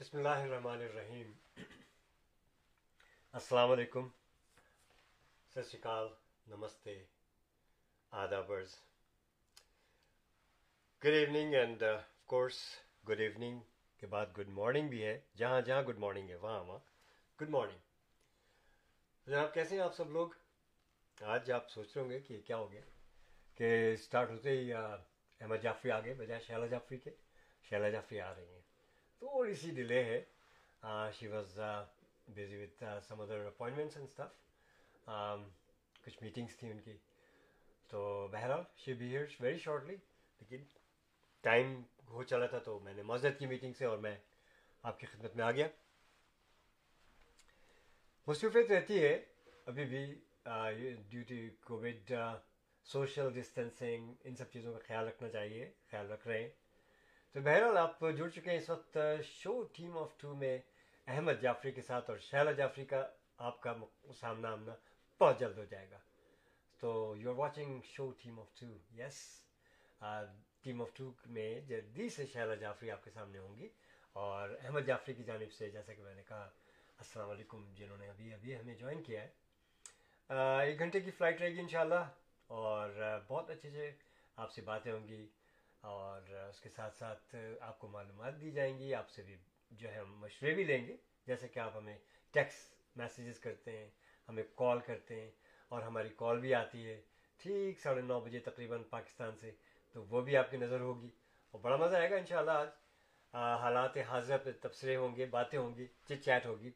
بسم اللہ الرحمن الرحیم۔ السلام علیکم۔ ست شری اکال نمستے، آدابرز۔ Good evening and of course good evening کے بعد گڈ مارننگ بھی ہے۔ جہاں جہاں گڈ مارننگ ہے، وہاں وہاں۔ گڈ مارننگ جناب، کیسے ہیں آپ سب لوگ؟ آج آپ سوچ رہے ہوں گے کہ کیا ہو گیا کہ اسٹارٹ ہوتے ہی uh, احمد جعفری آ گئے بجائے شیلا جعفری کے۔ شیلا جعفری آ رہی ہیں۔ تھوڑی سی ڈیلے ہے she was busy with some other appointments and stuff کچھ میٹنگس تھیں ان کی تو بہرحال she be here's very shortly لیکن ٹائم ہو چلا تھا تو میں نے مسجد کی میٹنگ سے اور میں آپ کی خدمت میں آ گیا مصروفیت رہتی ہے ابھی بھی due to covid social distancing ان سب چیزوں کا خیال رکھنا چاہیے خیال رکھ رہے ہیں تو بہرحال آپ جڑ چکے ہیں اس وقت شو ٹیم آف ٹو میں احمد جعفری کے ساتھ اور شیلا جعفری کا آپ کا سامنا آمنا بہت جلد ہو جائے گا۔ تو you are watching show team of two yes team of two میں جلدی سے شیلا جعفری آپ کے سامنے ہوں گی اور احمد جعفری کی جانب سے جیسا کہ میں نے کہا، السلام علیکم، جنہوں نے ابھی ابھی ہمیں جوائن کیا ہے۔ ایک گھنٹے کی فلائٹ رہے گی انشاءاللہ اور بہت اچھے سے آپ سے باتیں ہوں گی۔ اور اس کے ساتھ ساتھ آپ کو معلومات دی جائیں گی، آپ سے بھی جو ہے ہم مشورے بھی لیں گے۔ جیسے کہ آپ ہمیں ٹیکس میسیجز کرتے ہیں، ہمیں کال کرتے ہیں اور ہماری کال بھی آتی ہے ٹھیک ساڑھے نو بجے تقریباً پاکستان سے، تو وہ بھی آپ کی نظر ہوگی اور بڑا مزہ آئے گا انشاءاللہ آج۔ حالات حاضر پہ تبصرے ہوں گے، باتیں ہوں گی، چٹ چیٹ ہوگی۔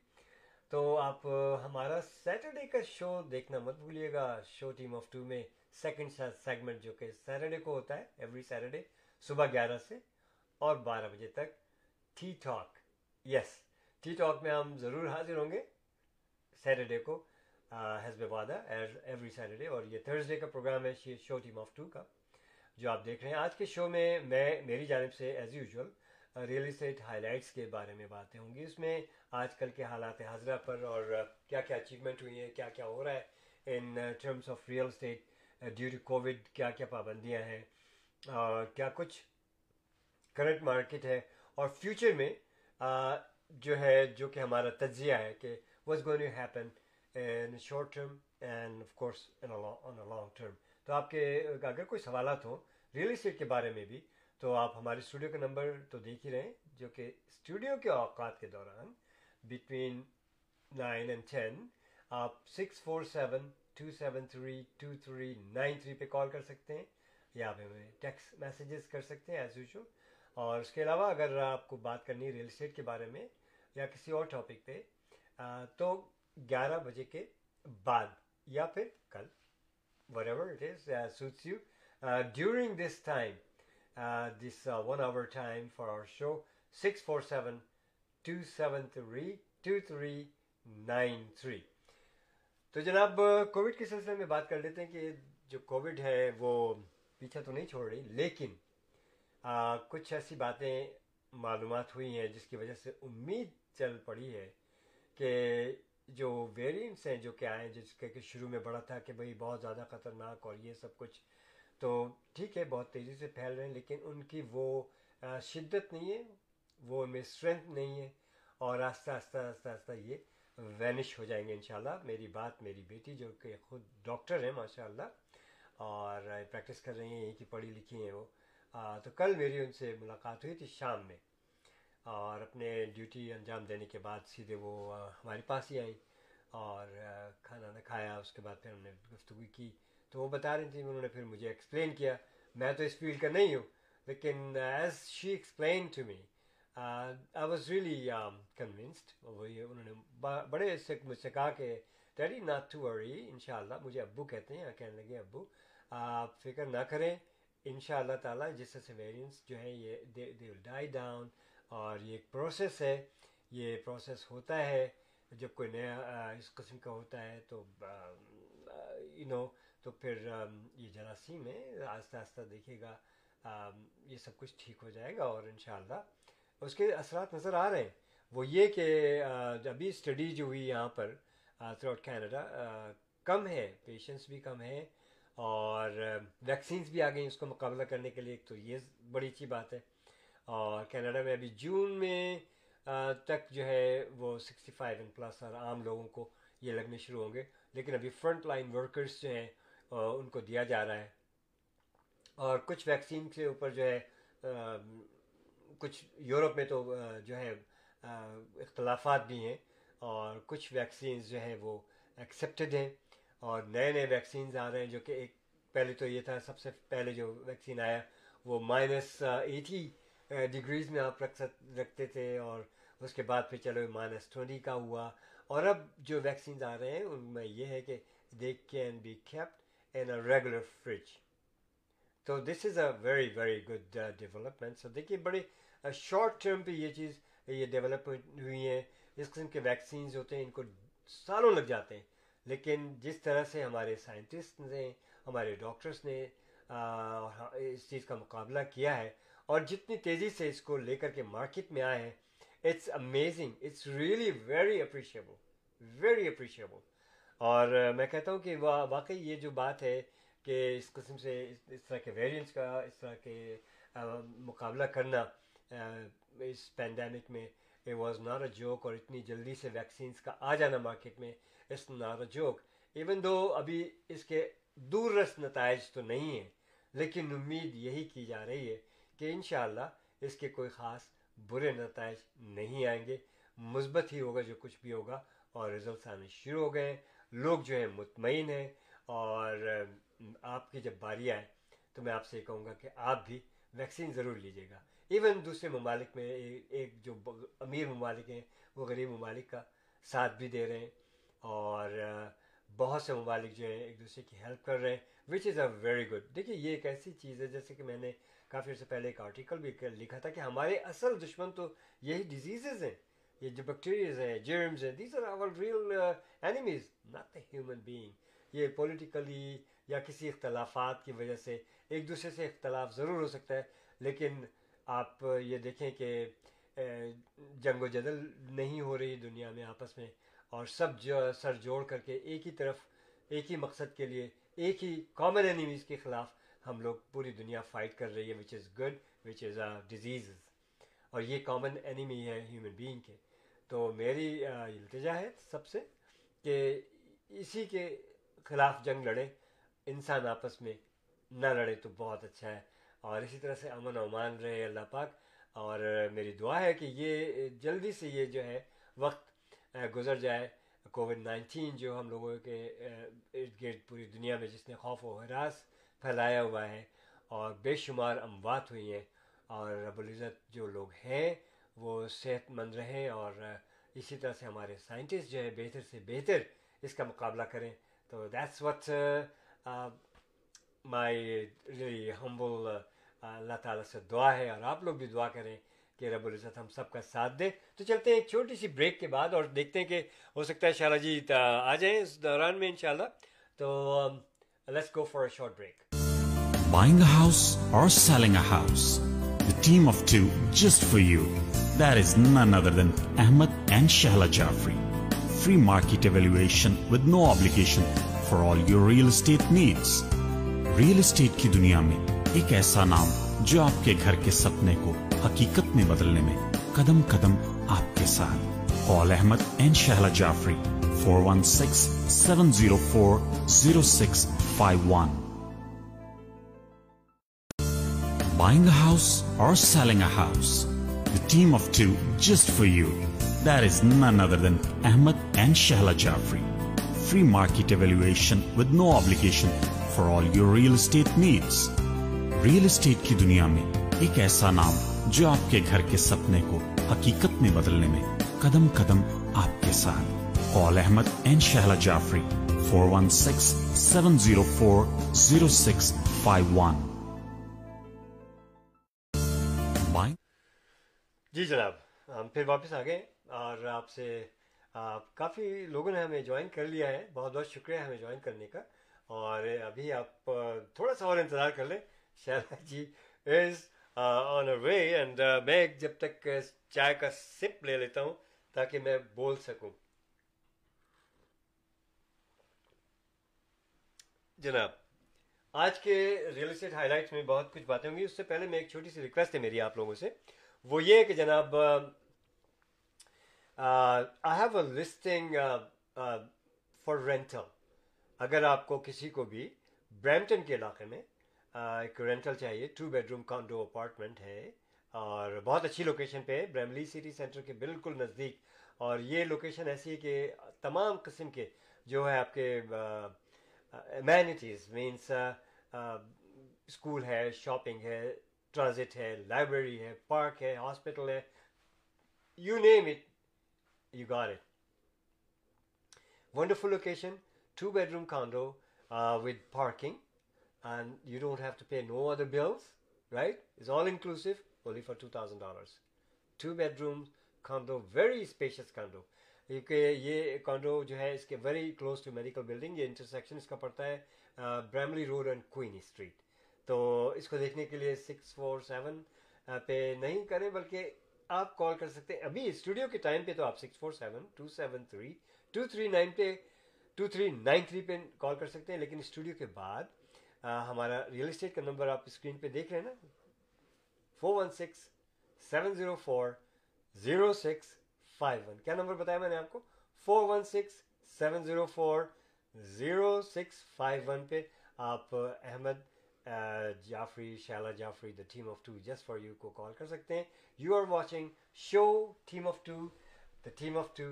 تو آپ ہمارا سیٹرڈے کا شو دیکھنا مت بھولیے گا، شو ٹیم آف ٹو میں سیکنڈ سیگمنٹ جو کہ سیٹرڈے کو ہوتا ہے ایوری سیٹرڈے صبح گیارہ سے اور بارہ بجے تک T talk. Yes T talk میں ہم ضرور حاضر ہوں گے۔ سیٹرڈے کو حزب وعدہ ایوری سیٹرڈے اور یہ تھرسڈے کا پروگرام ہے شو ٹیم آف ٹو کا۔ جو آپ دیکھ رہے ہیں، آج کے شو میں میں، میری جانب سے as usual real estate high lights کے بارے میں باتیں ہوں گی۔ اس میں آج کل کے حالات حاضرہ پر اور کیا کیا اچیومنٹ ہوئی ہیں، کیا کیا ہو رہا ہے in terms of real estate due to covid کیا کیا پابندیاں ہیں اور کیا کچھ کرنٹ مارکیٹ ہے، اور فیوچر میں جو ہے، جو کہ ہمارا تجزیہ ہے کہ was going you happen in short term and of course on a long term تو آپ کے اگر کوئی سوالات ہوں ریئل اسٹیٹ کے بارے میں بھی، تو آپ ہمارے اسٹوڈیو کا نمبر تو دیکھ ہی رہے ہیں، جو کہ اسٹوڈیو کے اوقات کے دوران بٹوین نائن اینڈ ٹین آپ six four seven two seven three two three nine three پہ کال کر سکتے ہیں یا آپ ہمیں ٹیکس میسیجز کر سکتے ہیں ایز یوزول اور اس کے علاوہ اگر آپ کو بات کرنی ہے ریئل اسٹیٹ کے بارے میں یا کسی اور ٹاپک پہ تو گیارہ بجے کے بعد یا پھر کل whatever it is suits you during this time this one hour time for our show six four seven two seven three two three nine three تو جناب، کووڈ کے سلسلے میں بات کر لیتے ہیں کہ جو کووڈ ہے، وہ پیچھا تو نہیں چھوڑ رہی، لیکن کچھ ایسی باتیں معلومات ہوئی ہیں جس کی وجہ سے امید چل پڑی ہے کہ جو ویریئنٹس ہیں، جو کہ آئے جس کے کہ شروع میں بڑا تھا کہ بھئی بہت زیادہ خطرناک اور یہ سب کچھ، تو ٹھیک ہے، بہت تیزی سے پھیل رہے ہیں، لیکن ان کی وہ شدت نہیں ہے، وہ ان میں اسٹرینتھ نہیں ہے اور آہستہ آہستہ آہستہ آہستہ یہ وینش ہو جائیں گے انشاءاللہ۔ میری بات میری بیٹی جو کہ خود ڈاکٹر ہیں ماشاء اللہ اور پریکٹس کر رہی ہیں کہ پڑھی لکھی ہیں وہ۔ تو کل میری ان سے ملاقات ہوئی تھی شام میں، اور اپنے ڈیوٹی انجام دینے کے بعد سیدھے وہ ہمارے پاس ہی آئیں، اور کھانا نہ کھایا، اس کے بعد پھر ہم نے گفتگو کی۔ تو وہ بتا رہی تھیں، انہوں نے پھر مجھے ایکسپلین کیا۔ میں تو اس فیلڈ کا نہیں ہوں، لیکن as she explain to me I was really convinced وہی انہوں نے بڑے سے مجھ سے کہا کہ ڈیڈی ناٹ ٹو وری ان شاء اللہ مجھے ابو کہتے ہیں کہنے لگے ابو آپ فکر نہ کریں ان شاء اللہ تعالیٰ جس سے ویریئنس جو ہے یہ دے ول ڈائی ڈاؤن اور یہ ایک پروسیس ہے یہ پروسیس ہوتا ہے جب کوئی نیا اس قسم کا ہوتا ہے تو یو نو تو پھر یہ جراثیم ہے آہستہ آہستہ دیکھے گا یہ سب کچھ ٹھیک ہو جائے گا اور ان شاء اللہ اس کے اثرات نظر آ رہے ہیں۔ وہ یہ کہ ابھی اسٹڈی جو ہوئی یہاں پر تھرو آؤٹ کینیڈا کم ہے پیشنس بھی کم ہے اور ویکسینس بھی آ گئیں اس کو مقابلہ کرنے کے لیے تو یہ بڑی اچھی بات ہے۔ اور کینیڈا میں ابھی جون میں تک جو ہے وہ سکسٹی فائیو اینڈ پلس اور عام لوگوں کو یہ لگنے شروع ہوں گے۔ لیکن ابھی فرنٹ لائن ورکرس جو ہیں ان کو دیا جا رہا ہے۔ اور کچھ ویکسین کے اوپر جو ہے کچھ یورپ میں تو جو ہے اختلافات بھی ہیں اور کچھ ویکسینز جو ہیں وہ ایکسیپٹیڈ ہیں اور نئے نئے ویکسینز آ رہے ہیں جو کہ ایک پہلے تو یہ تھا، سب سے پہلے جو ویکسین آیا وہ مائنس ایٹی ڈگریز میں آپ رکھ رکھتے تھے اور اس کے بعد پھر چلو مائنس ٹوینٹی کا ہوا اور اب جو ویکسینز آ رہے ہیں، ان میں یہ ہے کہ they can be kept in a regular fridge تو this is a very very good development so دیکھیے بڑے شارٹ ٹرم پہ یہ چیز یہ ڈیولپمنٹ ہوئی ہیں، اس قسم کے ویکسینز ہوتے ہیں، ان کو سالوں لگ جاتے ہیں۔ لیکن جس طرح سے ہمارے سائنٹسٹ نے، ہمارے ڈاکٹرس نے اس چیز کا مقابلہ کیا ہے اور جتنی تیزی سے اس کو لے کر کے مارکیٹ میں آئے ہیں it's amazing it's really very appreciable very appreciable اور میں کہتا ہوں کہ واقعی یہ جو بات ہے کہ اس قسم سے اس طرح کے ویریئنٹس کا، اس طرح کے مقابلہ کرنا اس پینڈیمک میں a was not a joke اور اتنی جلدی سے ویکسینس کا آ جانا مارکیٹ میں it's not a joke even though ابھی اس کے دور رس نتائج تو نہیں ہیں، لیکن امید یہی کی جا رہی ہے کہ انشاءاللہ اس کے کوئی خاص برے نتائج نہیں آئیں گے۔ مثبت ہی ہوگا جو کچھ بھی ہوگا اور رزلٹس آنے شروع ہو گئے ہیں۔ لوگ جو ہیں مطمئن ہیں اور آپ کی جب باری آئے تو میں آپ سے یہ کہوں گا کہ آپ بھی ویکسین ضرور لیجیے گا۔ ایون دوسرے ممالک میں ایک جو امیر ممالک ہیں، وہ غریب ممالک کا ساتھ بھی دے رہے ہیں اور بہت سے ممالک جو ہیں ایک دوسرے کی ہیلپ کر رہے ہیں وچ از اے ویری گڈ دیکھیے، یہ ایک ایسی چیز ہے، جیسے کہ میں نے کافی عرصے پہلے ایک آرٹیکل بھی لکھا تھا کہ ہمارے اصل دشمن تو یہی ڈیزیزز ہیں، یہ جو بیکٹیریز ہیں جرمز ہیں these are our real enemies not a human being یہ پولیٹیکلی یا کسی اختلافات کی وجہ سے ایک دوسرے سے اختلاف ضرور ہو سکتا ہے، لیکن آپ یہ دیکھیں کہ جنگ و جدل نہیں ہو رہی دنیا میں آپس میں، اور سب جو سر جوڑ کر کے ایک ہی طرف، ایک ہی مقصد کے لیے، ایک ہی کامن اینیمیز کے خلاف ہم لوگ پوری دنیا فائٹ کر رہی ہے وچ is good which is a disease اور یہ کامن اینیمی ہے ہیومن بینگ کے۔ تو میری التجا ہے سب سے کہ اسی کے خلاف جنگ لڑے انسان آپس میں نہ لڑے تو بہت اچھا ہے۔ اور اسی طرح سے امن و امان رہے اللہ پاک۔ اور میری دعا ہے کہ یہ جلدی سے یہ جو ہے وقت گزر جائے۔ کووڈ نائنٹین جو ہم لوگوں کے ارد گرد پوری دنیا میں جس نے خوف و حراس پھیلایا ہوا ہے اور بے شمار اموات ہوئی ہیں اور رب العزت جو لوگ ہیں وہ صحت مند رہیں اور اسی طرح سے ہمارے سائنٹسٹ جو ہے بہتر سے بہتر اس کا مقابلہ کریں۔ تو دیٹس وٹ مائی ہمبل اللہ تعالیٰ سے دعا ہے اور آپ لوگ بھی دعا کریں کہ رب العزت ہم سب کا ساتھ دے تو چلتے ہیں ایک چھوٹی سی بریک کے بعد اور دیکھتے ہیں کہ ہو سکتا ہے شالا جی آ جائیں اس دوران میں انشاءاللہ تو let's go for a short break Buying a house or selling a house? The team of two just for you. That is none other than Ahmed and Shahla Jafri. Free market evaluation with no obligation for all your real estate needs. Real estate کی دنیا میں ایک ایسا نام جو آپ کے گھر کے سپنے کو حقیقت میں بدلنے میں قدم قدم آپ کے ساتھ call Ahmed and Shehla Jafri four one six seven zero four zero six five one Buying a house or selling a house? The team of two just for you. That is none other than Ahmed and Shahla Jafri. Free market evaluation with no obligation for all your real estate needs. Real estate کی دنیا میں ایک ایسا نام جو آپ کے گھر کے سپنے کو حقیقت میں بدلنے میں قدم قدم آپ کے ساتھ۔ Call Ahmed and Shehla Jafri four one six seven zero four zero six five one جی جناب، ہم پھر واپس آ گئے اور آپ سے کافی لوگوں نے ہمیں جوائن کر لیا ہے۔ بہت بہت شکریہ ہمیں جوائن کرنے کا۔ اور ابھی آپ تھوڑا سا اور انتظار کر لیں۔ شہلا جی از آن اے وے اینڈ میں جب تک چائے کا سپ لے لیتا ہوں تاکہ میں بول سکوں۔ جناب، آج کے ریئل اسٹیٹ ہائی لائٹس میں بہت کچھ باتیں ہوں گی۔ اس سے پہلے میں ایک چھوٹی سی ریکویسٹ ہے میری آپ لوگوں سے۔ وہ یہ کہ جناب I have a listing for rental اگر آپ کو کسی کو بھی برمپٹن کے علاقے میں ایک رینٹل چاہیے two bed room condo apartment ہے، اور بہت اچھی لوکیشن پہ بریملی سٹی سینٹر کے بالکل نزدیک۔ اور یہ لوکیشن ایسی ہے کہ تمام قسم کے جو ہے آپ کے امینٹیز مینس اسکول ہے شاپنگ ہے ٹرانزٹ ہے لائبریری ہے پارک ہے ہاسپٹل ہے you name it you got it wonderful location two bedroom condo uh, with parking, and you don't have to pay no other bills, right? It's all inclusive, only for two thousand dollars. Two bedroom condo, very spacious condo. کیونکہ یہ condo جو ہے اس کے very close to medical building یہ intersection اس کا پڑتا ہے Bramalea road and Queen street تو اس کو دیکھنے کے لیے سکس فور سیون پہ نہیں کریں بلکہ آپ کال کر سکتے ہیں ابھی اسٹوڈیو کے ٹائم پہ تو آپ six four seven two seven three two three nine پہ ٹو تھری نائن تھری پہ کال کر سکتے ہیں، لیکن اسٹوڈیو کے بعد ہمارا ریئل اسٹیٹ کا نمبر آپ اسکرین پہ دیکھ رہے ہیں نا۔ Four one six seven zero four zero six five one کیا نمبر بتایا میں نے آپ کو؟ Four one six seven zero four zero six five one پہ آپ Ahmed Jafri, Shehla Jafri the team of two just for you کو کال کر سکتے ہیں۔ You are watching show team of two the team of two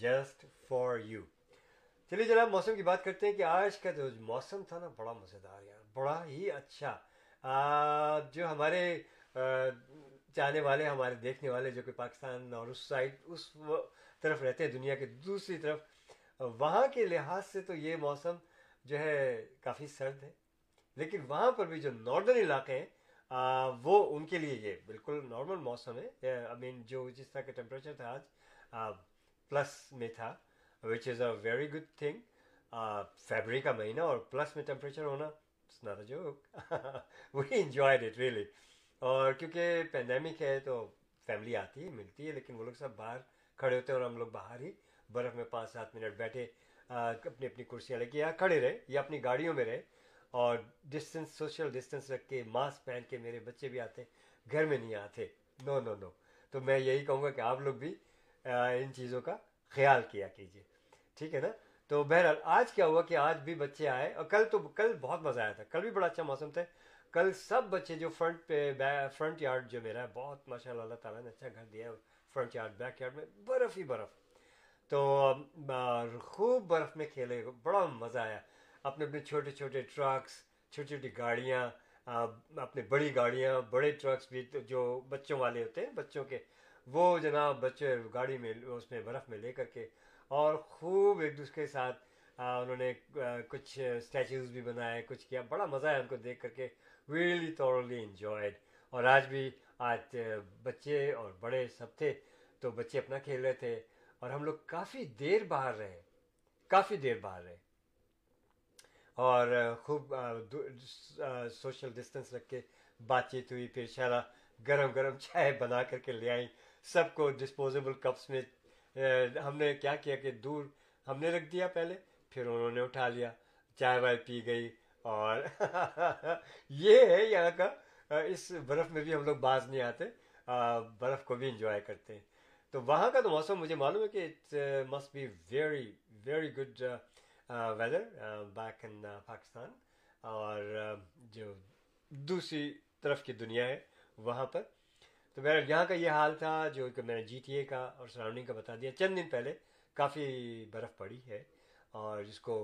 just for you چلیے جناب موسم کی بات کرتے ہیں کہ آج کا جو موسم تھا نا بڑا مزیدار یار بڑا ہی اچھا۔ جو ہمارے چاہنے والے ہمارے دیکھنے والے جو کہ پاکستان اور اس سائڈ اس طرف رہتے ہیں دنیا کے دوسری طرف وہاں کے لحاظ سے تو یہ موسم جو ہے کافی سرد ہے۔ لیکن وہاں پر بھی جو ناردرن علاقے ہیں آ, وہ ان کے لیے یہ بالکل نارمل موسم ہے۔ آئی مین جو جس طرح کا ٹیمپریچر تھا آج آ, پلس میں تھا۔ Which is a very good thing fabric کا مہینہ اور پلس میں ٹمپریچر ہونا not a joke we enjoyed it really اور کیونکہ پینڈیمک ہے تو فیملی آتی ہے ملتی ہے لیکن وہ لوگ سب باہر کھڑے ہوتے ہیں اور ہم لوگ باہر ہی برف میں پانچ سات منٹ بیٹھے اپنی اپنی کرسیاں لے کے یا کھڑے رہے یا اپنی گاڑیوں میں رہے اور ڈسٹینس سوشل ڈسٹینس رکھ کے ماسک پہن کے میرے بچے بھی آتے گھر میں نہیں آتے نو نو نو تو میں یہی کہوں گا کہ آپ لوگ بھی ان چیزوں کا خیال کیا کیجیے ٹھیک ہے نا؟ تو بہرحال آج کیا ہوا کہ آج بھی بچے آئے اور کل تو کل بہت مزہ آیا تھا۔ کل بھی بڑا اچھا موسم تھا کل سب بچے جو فرنٹ پہ فرنٹ یارڈ جو میرا ہے، بہت ماشاء اللہ اللہ تعالیٰ نے اچھا گھر دیا ہے فرنٹ یارڈ، بیک یارڈ میں، برف ہی برف۔ تو خوب برف میں کھیلے، بڑا مزہ آیا۔ اپنے اپنے چھوٹے چھوٹے ٹرکس، چھوٹی چھوٹی گاڑیاں اپنے بڑی گاڑیاں، بڑے ٹرکس بھی جو بچوں والے ہوتے ہیں، بچوں کے، وہ جناب بچے گاڑی میں، اس میں برف میں لے کر کے اور خوب ایک دوسرے کے ساتھ انہوں نے کچھ اسٹیچوز بھی بنائے، کچھ کیا، بڑا مزہ ہے ان کو دیکھ کر کے ریئلی تھورلی انجوائڈ اور آج بھی، آج بچے اور بڑے سب تھے، تو بچے اپنا کھیل رہے تھے، اور ہم لوگ کافی دیر باہر رہے، کافی دیر باہر رہے۔ اور خوب سوشل ڈسٹنس رکھ کے بات چیت ہوئی، پھر شارہ گرم گرم چائے بنا کر کے لے آئیں، سب کو ڈسپوزیبل کپس میں ہم نے کیا کیا کہ دور ہم نے رکھ دیا پہلے، پھر انہوں نے اٹھا لیا، چائے وائے پی گئی اور یہ ہے یہاں کا اس برف میں بھی ہم لوگ باز نہیں آتے برف کو بھی انجوائے کرتے ہیں۔ تو وہاں کا تو موسم مجھے معلوم ہے کہ it must be very very good weather back in Pakistan اور جو دوسری طرف کی دنیا ہے، وہاں پر۔ تو بہرحال یہاں کا یہ حال تھا، جو کہ میں نے جی ٹی اے کا اور سراؤنڈنگ کا بتا دیا۔ چند دن پہلے کافی برف پڑی ہے اور جس کو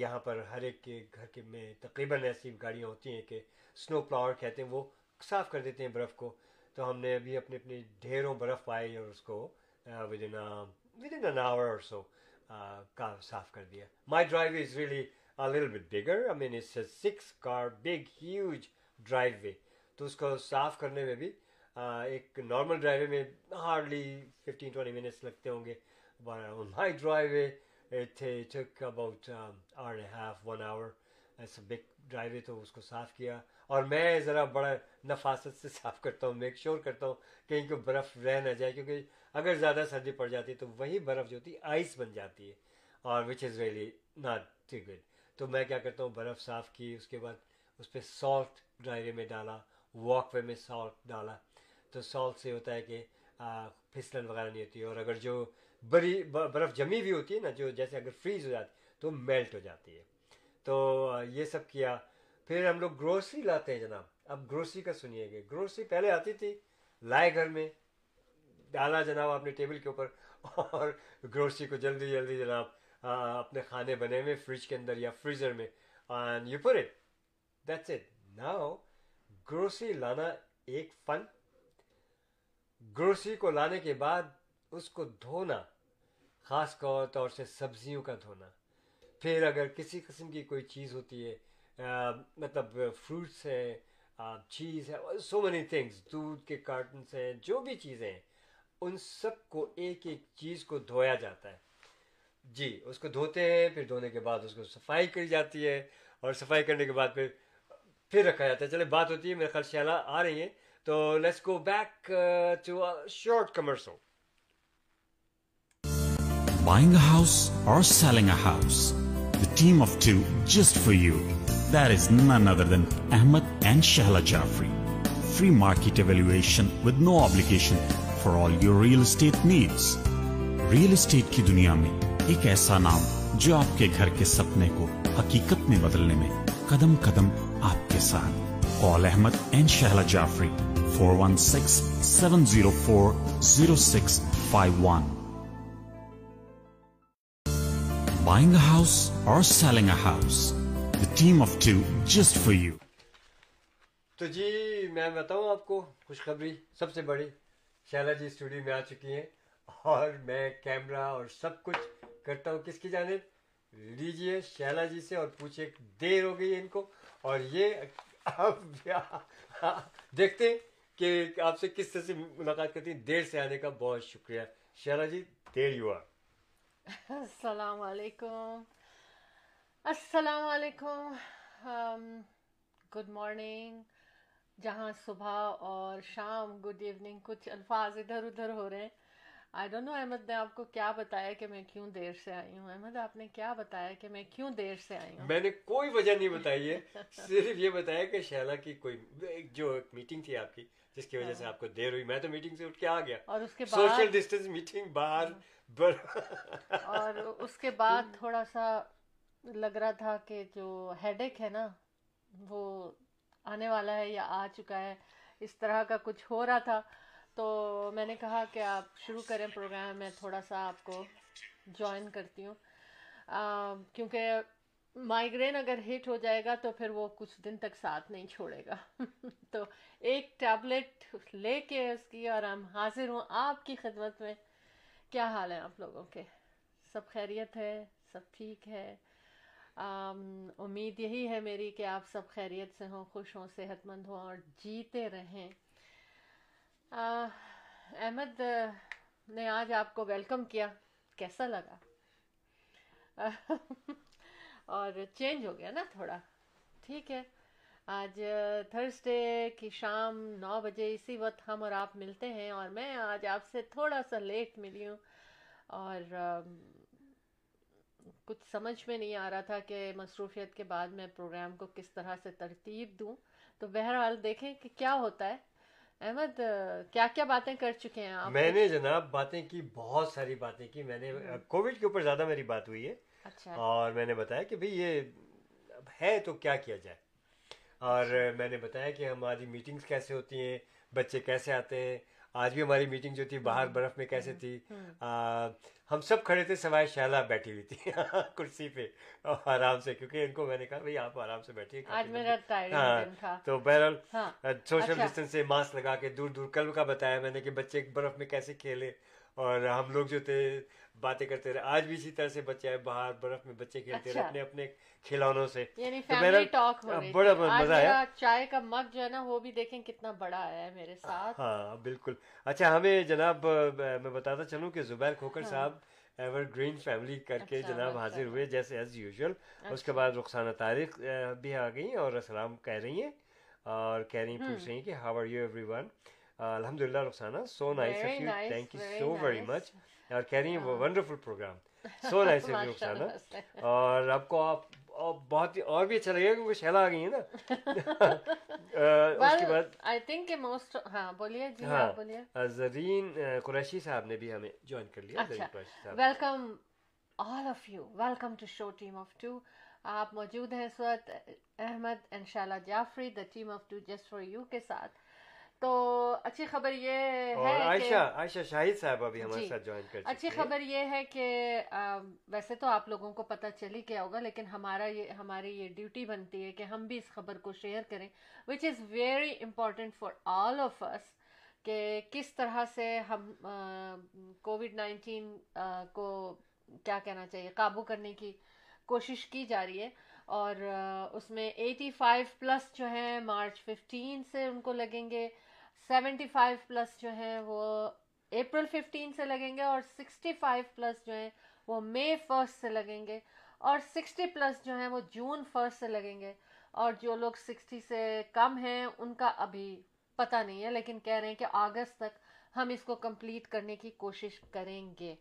یہاں پر ہر ایک کے گھر کے میں تقریباً ایسی گاڑیاں ہوتی ہیں کہ سنو پلاور کہتے ہیں، وہ صاف کر دیتے ہیں برف کو۔ تو ہم نے ابھی اپنے اپنے ڈھیروں برف پائی اور اس کو with in with in an hour اور سو کا صاف کر دیا۔ My drive is really little bit bigger I mean it's six car big huge driveway تو اس کو صاف کرنے میں بھی ہاں، ایک نارمل ڈرائیوے میں ہارڈلی ففٹین، ٹوینٹی منٹس لگتے ہوں گے۔ High driveway took about hour and half one hour ایسا بگ ڈرائیوے تو اس کو صاف کیا۔ اور میں ذرا بڑا نفاست سے صاف کرتا ہوں میک شور کرتا ہوں کہیں کو برف رہ نہ جائے۔ کیونکہ اگر زیادہ سردی پڑ جاتی ہے تو وہی برف جو ہوتی ہے آئس بن جاتی ہے۔ اور which is really not too good تو میں کیا کرتا ہوں، برف صاف کی، اس کے بعد اس پہ سالٹ ڈرائیوے میں ڈالا واک وے میں سالٹ ڈالا۔ تو سالٹ سے ہوتا ہے کہ پھسلن وغیرہ نہیں ہوتی اور اگر جو بڑی برف جمی بھی ہوتی ہے نا، جو جیسے اگر فریز ہو جاتی تو میلٹ ہو جاتی ہے۔ تو یہ سب کیا۔ پھر ہم لوگ گروسری لاتے ہیں جناب۔ اب گروسری کا سنیے گے گروسری پہلے آتی تھی، لائے گھر میں، ڈالا جناب اپنے ٹیبل کے اوپر اور گروسری کو جلدی جلدی جناب اپنے کھانے بنے ہوئے فریج کے اندر یا فریزر میں۔ And you pour it that's it now grocery لانا ایک فن گروسری کو لانے کے بعد اس کو دھونا، خاص طور سے سبزیوں کا دھونا۔ پھر اگر کسی قسم کی کوئی چیز ہوتی ہے مطلب فروٹس ہیں چیز ہے سو مینی تھنگس دودھ کے کارٹنس ہیں، جو بھی چیزیں ہیں، ان سب کو ایک ایک چیز کو دھویا جاتا ہے۔ جی اس کو دھوتے ہیں، پھر دھونے کے بعد اس کو صفائی کری جاتی ہے اور صفائی کرنے کے بعد پھر پھر رکھا جاتا ہے۔ چلے، بات ہوتی ہے، میرے خیال شیلا آ رہی ہیں۔ تو let's go back to short commercial buying house اور selling a house team of ہاؤسٹر وبلیکیشن for all your real estate needs real estate کی دنیا میں ایک ایسا نام جو آپ کے گھر کے سپنے کو حقیقت میں بدلنے میں قدم قدم آپ کے ساتھ call Ahmed and Shehla Jafri four one six seven zero four zero six five one buying a house اور سیلنگ اے ہاؤس تو جی میں بتاؤں آپ کو خوشخبری سب سے بڑی شہلا جی اسٹوڈیو میں آ چکی ہیں اور میں کیمرہ اور سب کچھ کرتا ہوں کس کی جانب لیجیے شیلا جی سے اور پوچھے دیر ہو گئی ان کو اور یہ اب دیکھتے ہیں کہ آپ سے کس طرح سے ملاقات کرتی ہیں؟ دیر سے آنے کا بہت شکریہ۔ Shehra ji there you are. السلام علیکم۔ السلام علیکم۔ Good morning. جہاں صبح اور شام، گڈ ایوننگ۔ کچھ الفاظ ادھر ادھر ہو رہے ہیں۔ آئی ڈونٹ نو احمد نے آپ کو کیا بتایا کہ میں کیوں دیر سے آئی ہوں؟ احمد آپ نے کیا بتایا کہ میں کیوں دیر سے آئی ہوں؟ میں نے کوئی وجہ نہیں بتائی ہے صرف یہ بتایا کہ شیلا کی کوئی جو میٹنگ تھی آپ کی جس کی وجہ سے آپ کو دیر ہوئی میں تو میٹنگ سے اٹھ کے آ گیا۔ اور اس کے بعد؟ سوشل ڈسٹینس میٹنگ باہر اور اس کے بعد تھوڑا سا لگ رہا تھا کہ جو ہیڈ ایک ہے نا وہ آنے والا ہے یا آ چکا ہے اس طرح کا کچھ ہو رہا تھا۔ تو میں نے کہا کہ آپ شروع کریں پروگرام، میں تھوڑا سا آپ کو جوائن کرتی ہوں۔ کیونکہ مائگرین اگر ہٹ ہو جائے گا تو پھر وہ کچھ دن تک ساتھ نہیں چھوڑے گا۔ تو ایک ٹیبلٹ لے کے اس کی اور ہم حاضر ہوں آپ کی خدمت میں۔ کیا حال ہے آپ لوگوں کے؟ سب خیریت ہے؟ سب ٹھیک ہے؟ امید یہی ہے میری کہ آپ سب خیریت سے ہوں، خوش ہوں، صحت مند ہوں اور جیتے رہیں۔ احمد، نے آج آپ کو ویلکم کیا۔ کیسا لگا؟ اور چینج ہو گیا نا تھوڑا۔ ٹھیک ہے۔ آج تھرسڈے کی شام نو بجے اسی وقت ہم اور آپ ملتے ہیں اور میں آج آپ سے تھوڑا سا لیٹ ملی ہوں۔ اور کچھ سمجھ میں نہیں آ رہا تھا کہ مصروفیت کے بعد میں پروگرام کو کس طرح سے ترتیب دوں۔ تو بہرحال دیکھیں کہ کیا ہوتا ہے۔ احمد کیا کیا باتیں کر چکے ہیں آپ؟ میں نے جناب باتیں کی بہت ساری باتیں کی۔ میں نے کووڈ کے اوپر زیادہ میری بات ہوئی ہے۔ اچھا۔ اور میں نے بتایا کہ بھئی یہ ہے تو کیا کیا جائے؟ اور میں نے بتایا کہ ہماری میٹنگز کیسے ہوتی ہیں بچے کیسے آتے ہیں آج بھی ہماری میٹنگ جو تھی باہر برف میں کیسے تھی ہم سب کھڑے تھے سوائے شہلا بیٹھی ہوئی تھی کرسی پہ آرام سے کیونکہ ان کو میں نے کہا بھائی آپ آرام سے بیٹھیے ہاں تو بہرحال سوشل ڈسٹینس سے ماسک لگا کے دور دور کل کا بتایا میں نے کہ بچے برف میں کیسے کھیلے۔ اور ہم لوگ جو تھے باتیں کرتے رہے۔ آج بھی اسی طرح سے بچے آئے باہر برف میں بچے کھیلتے رہے اپنے اپنے کھلونوں سے۔ یعنی بڑا مزہ آیا۔ چائے کا مگ جو ہے نا وہ بھی دیکھیں کتنا بڑا آیا ہے میرے ساتھ۔ ہاں بالکل۔ اچھا ہمیں جناب میں بتاتا چلوں کہ زبیر کھوکر ہاں۔ صاحب ایور گرین فیملی کر کے اچھا، جناب حاضر ہوئے جیسے ایز یوزل اس کے بعد رخسانہ تاریخ بھی آ گئی اور السلام کہہ رہی ہیں اور کہہ رہی ہیں پوچھ رہی ہیں کہ how are you every one الحمد للہ Rukhsana so nice thank you so very much اور کہہ رہی ہیں wonderful program so nice of you Rukhsana اور آپ کو آپ بہت ہی اور بھی اچھا لگے گا کیونکہ شہلا آ گئی ہیں نا۔ اس کے بعد آئی تھنک کہ موسٹ ہاں بولیے جی ہاں بولیے۔ زرین قریشی صاحب نے بھی ہمیں جوائن کر لیا Zareen Qureshi sahib. Welcome all of you welcome to show team of two آپ موجود ہیں اس وقت احمد ان شاء اللہ Jafri the team of two just for you کے ساتھ۔ تو اچھی خبر یہ ہے کہ عائشہ عائشہ شاہد صاحب ابھی ہمارے جی ساتھ جوائن کر اچھی خبر یہ ہے کہ ویسے تو آپ لوگوں کو پتہ چل ہی گیا ہوگا لیکن ہمارا یہ ہماری یہ ڈیوٹی بنتی ہے کہ ہم بھی اس خبر کو شیئر کریں which is very important for all of us کہ کس طرح سے ہم کووڈ نائنٹین کو کیا کہنا چاہیے قابو کرنے کی کوشش کی جا رہی ہے اور اس میں ایٹی فائیو پلس جو ہیں مارچ ففٹین سے ان کو لگیں گے سیونٹی فائیو پلس جو ہیں وہ اپریل ففٹین سے لگیں گے اور سکسٹی فائیو پلس جو ہیں وہ مے فرسٹ سے لگیں گے اور سکسٹی پلس جو ہیں وہ جون فرسٹ سے لگیں گے اور جو لوگ سکسٹی سے کم ہیں ان کا ابھی پتہ نہیں ہے لیکن کہہ رہے ہیں کہ اگست تک ہم اس کو کمپلیٹ کرنے کی کوشش کریں گے۔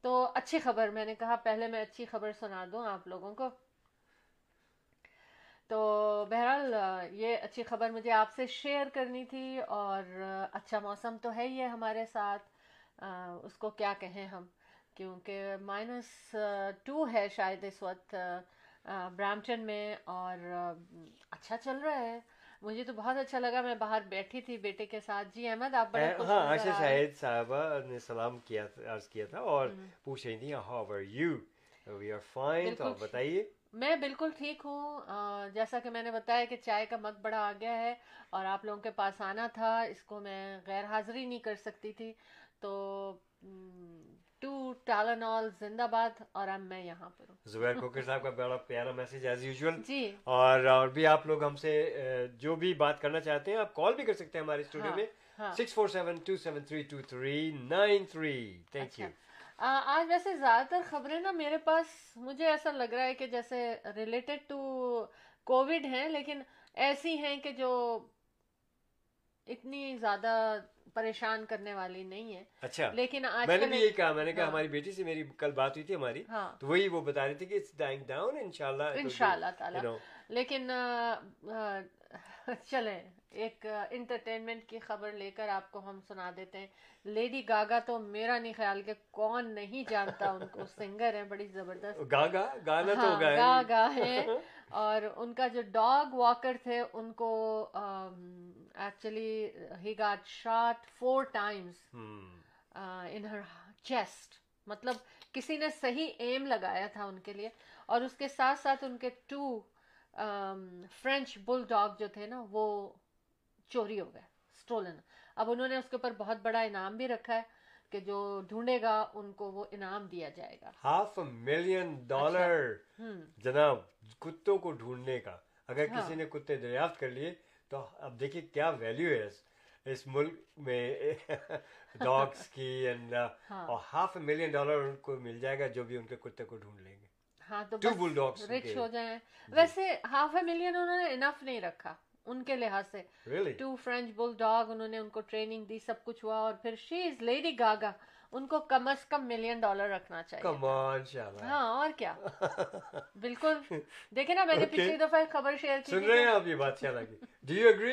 تو اچھی خبر میں نے کہا، پہلے میں اچھی خبر سنا دوں آپ لوگوں کو۔ تو بہرحال یہ اچھی خبر مجھے آپ سے شیئر کرنی تھی اور اچھا موسم تو ہے ہی ہے ہمارے ساتھ۔ اس کو کیا کہیں ہم؟ کیونکہ مائنس ٹو ہے شاید اس وقت برامپٹن میں اور اچھا چل رہا ہے۔ مجھے تو بہت اچھا لگا میں باہر بیٹھی تھی بیٹے کے ساتھ۔ جی احمد آپ بڑے خوش ہاں نظر عائشہ آ رہے ہیں۔ شاہد صاحبہ نے سلام کیا عرض کیا تھا اور پوچھ رہی تھی how are you we are fine تو آپ بتائیے۔ میں بالکل ٹھیک ہوں۔ جیسا کہ میں نے بتایا کہ چائے کا مگ بڑا آ گیا ہے اور آپ لوگوں کے پاس آنا تھا اس کو میں غیر حاضری نہیں کر سکتی تھی۔ تو ٹو ٹالنال زندہ باد اور اب میں یہاں پر ہوں۔ زبیر کوکر صاحب کا بڑا پیارا میسج ایز یوزول جی۔ اور اور بھی آپ لوگ ہم سے جو بھی بات کرنا چاہتے ہیں آپ کال بھی کر سکتے ہیں ہمارے اسٹوڈیو ہاں میں۔ Six four seven two seven three two three nine three thank you آج ویسے زیادہ تر خبریں نا میرے پاس مجھے ایسا لگ رہا ہے کہ جیسے ریلیٹڈ ٹو کووڈ ہیں لیکن ایسی ہیں کہ جو اتنی زیادہ پریشان کرنے والی نہیں ہے اچھا لیکن آج میں نے بھی یہی کہا میں نے کہا ہاں۔ ہماری بیٹی سے میری کل بات ہوئی تھی ہماری ہاں۔ تو وہی وہ بتا رہی تھی کہ اٹس ڈائنگ ڈاؤن انشاءاللہ انشاءاللہ تعالی۔ لیکن چلیں۔ ایک انٹرٹینمنٹ کی خبر لے کر آپ کو ہم سنا دیتے ہیں۔ لیڈی گاگا تو میرا نہیں خیال کہ کون نہیں جانتا ان کو سنگر ہیں بڑی زبردست۔ گاگا گانا تو ہاں گاگا ہے۔ اور ان کا جو ڈاگ واکر تھے ان کو actually he got shot four times in her chest مطلب کسی نے صحیح ایم لگایا تھا ان کے لیے۔ اور اس کے ساتھ ساتھ ان کے ٹو فرینچ بل ڈاگ جو تھے نا وہ چوری ہو گئے اسٹولن اب انہوں نے اس کے اوپر بہت بڑا انعام بھی رکھا ہے کہ جو ڈھونڈے گا ان کو وہ انعام دیا جائے گا۔ ہاف ملین ڈالر جناب کتوں کو ڈھونڈنے کا؟ اگر ہاں۔ کسی نے کتے دریافت کر لیے تو اب دیکھیے کیا ویلیو ہے اس ملک میں ڈاگس کی اینڈ ہاں۔ اور ہاف ملین ڈالر ان کو مل جائے گا جو بھی ان کے کتے کو ڈھونڈ لیں گے۔ ہاں تو رچ ہو جائیں۔ ویسے ہاف اے ملین انہوں نے انف نہیں رکھا۔ ان کے لحاظ سے۔ ٹو فرینچ بل ڈاگ انہوں نے ان کو ٹریننگ دی سب کچھ ہوا اور پھر شی از لیڈی گاگا ان کو کم از کم ملین ڈالر رکھنا چاہیے۔ ہاں اور کیا۔ بالکل۔ دیکھیں نا میں نے. پچھلی دفعہ ایک خبر شیئر کی سن رہے ہیں آپ یہ بات شاءاللہ کی ڈو یو اگری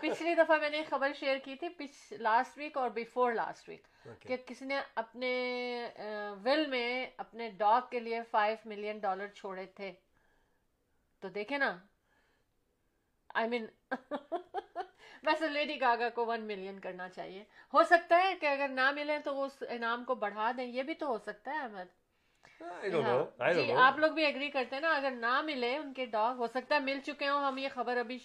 پچھلی دفعہ میں نے ایک خبر شیئر کی تھی لاسٹ ویک اور بیفور لاسٹ ویک کہ کسی نے اپنے ول میں اپنے ڈاگ کے لیے فائیو ملین ڈالر چھوڑے تھے۔ تو دیکھیں نا آئی مین ویسے لیڈی گاگا کو ون ملین کرنا چاہیے۔ ہو سکتا ہے کہ اگر نہ ملے تو وہ اس انعام کو بڑھا دیں یہ بھی تو ہو سکتا ہے احمد۔ جی. آپ لوگ بھی ایگری کرتے ہیں نا اگر نہ ملے ان کے ڈاگ ہو سکتا ہے مل چکے ہوں ہم یہ خبر ابھی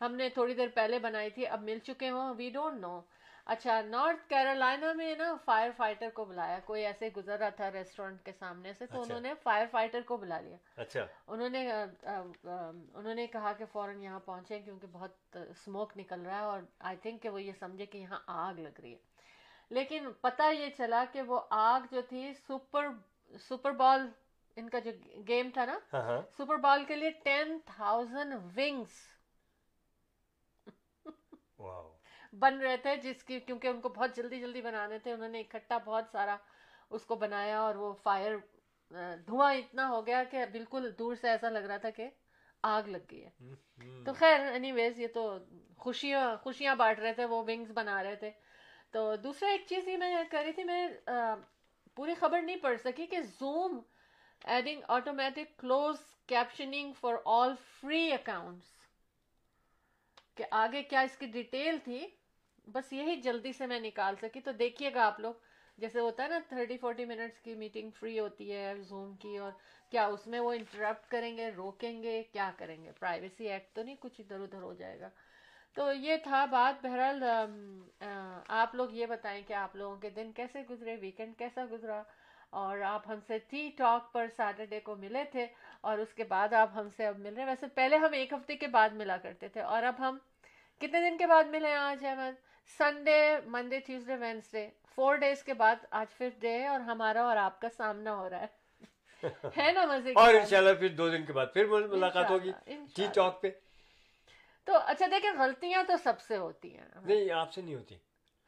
ہم نے تھوڑی دیر پہلے بنائی تھی اب مل چکے ہوں وی ڈونٹ نو اچھا نارتھ کیرولائنا میں نا فائر فائٹر کو بلایا کوئی ایسے گزر رہا تھا ریسٹورینٹ کے سامنے سے تو اچھا۔ انہوں نے فائر فائٹر کو بلا لیا۔ اچھا۔ انہوں نے انہوں نے کہا کہ فوراً یہاں پہنچے کیونکہ بہت اسموک نکل رہا ہے اور آئی تھنک کہ وہ یہ سمجھے کہ یہاں آگ لگ رہی ہے۔ لیکن پتہ یہ چلا کہ وہ آگ جو تھی سپر سپر بال ان کا جو گیم تھا نا ہاں ہاں۔ سپر بال کے لیے ٹین تھاؤزینڈ ونگس واو۔ بن رہے تھے جس کی کیونکہ ان کو بہت جلدی جلدی بنانے تھے انہوں نے اکٹھا بہت سارا اس کو بنایا اور وہ فائر دھواں اتنا ہو گیا کہ بالکل دور سے ایسا لگ رہا تھا کہ آگ لگ گئی ہے۔ تو خیر اینی ویز یہ تو خوشیاں خوشیاں بانٹ رہے تھے وہ ونگز بنا رہے تھے۔ تو دوسرا ایک چیز یہ میں کر رہی تھی میں پوری خبر نہیں پڑھ سکی کہ Zoom adding automatic closed captioning for all free accounts کہ آگے کیا اس کی ڈیٹیل تھی؟ بس یہی جلدی سے میں نکال سکی۔ تو دیکھیے گا آپ لوگ، جیسے ہوتا ہے نا تھرٹی فورٹی منٹس کی میٹنگ فری ہوتی ہے زوم کی، اور کیا اس میں وہ انٹرپٹ کریں گے، روکیں گے، کیا کریں گے؟ پرائیویسی ایکٹ تو نہیں، کچھ ادھر ادھر ہو جائے گا۔ تو یہ تھا بات۔ بہرحال آپ لوگ یہ بتائیں کہ آپ لوگوں کے دن کیسے گزرے ویکینڈ کیسا گزرا، اور آپ ہم سے ٹی ٹاک پر سیٹرڈے کو ملے تھے، اور اس کے بعد آپ ہم سے اب مل رہے ہیں۔ ویسے پہلے ہم ایک ہفتے کے بعد ملا کرتے تھے، اور اب ہم کتنے دن کے بعد ملے ہیں آج، Ahmed? Sunday Monday Tuesday Wednesday four days کے بعد آج ففتھ ڈے ہے اور ہمارا اور آپ کا سامنا ہو رہا ہے۔ ہے نا مزے اور انشاءاللہ پھر دو دن کے بعد پھر ملاقات ہوگی۔ ٹی ٹاک پہ۔ تو اچھا دیکھیں غلطیاں تو سب سے ہوتی ہیں۔ نہیں آپ سے نہیں ہوتی۔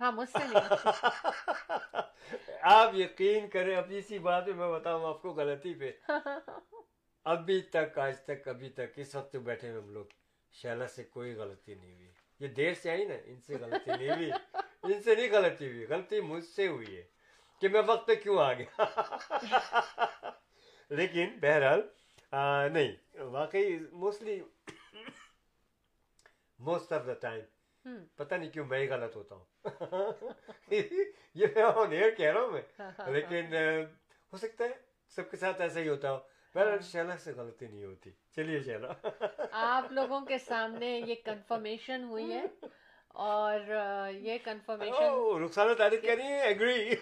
ہاں مجھ سے نہیں آپ یقین کریں اب اسی بات میں بتاؤں آپ کو غلطی پہ۔ ابھی تک آج تک ابھی تک اس وقت بیٹھے ہوئے ہم لوگ۔ شیلا سے کوئی غلطی نہیں ہوئی۔ یہ دیر سے آئی نا ان سے غلطی نہیں ہوئی ان سے نہیں غلطی ہوئی غلطی مجھ سے ہوئی ہے کہ میں وقت پہ کیوں آ گیا لیکن بہرحال نہیں واقعی mostly most of the time پتہ نہیں کیوں میں ہی غلط ہوتا ہوں یہ میں آن ایئر کہہ رہا ہوں میں لیکن ہو سکتا ہے سب کے ساتھ ایسا ہی ہوتا ہو بہرحال شیلا سے غلطی نہیں ہوتی چلیے شیلا آپ لوگوں کے سامنے یہ کنفرمیشن ہوئی ہے اور یہ کنفرمیشن رخسانہ تعریف کہہ رہی ہیں ایگری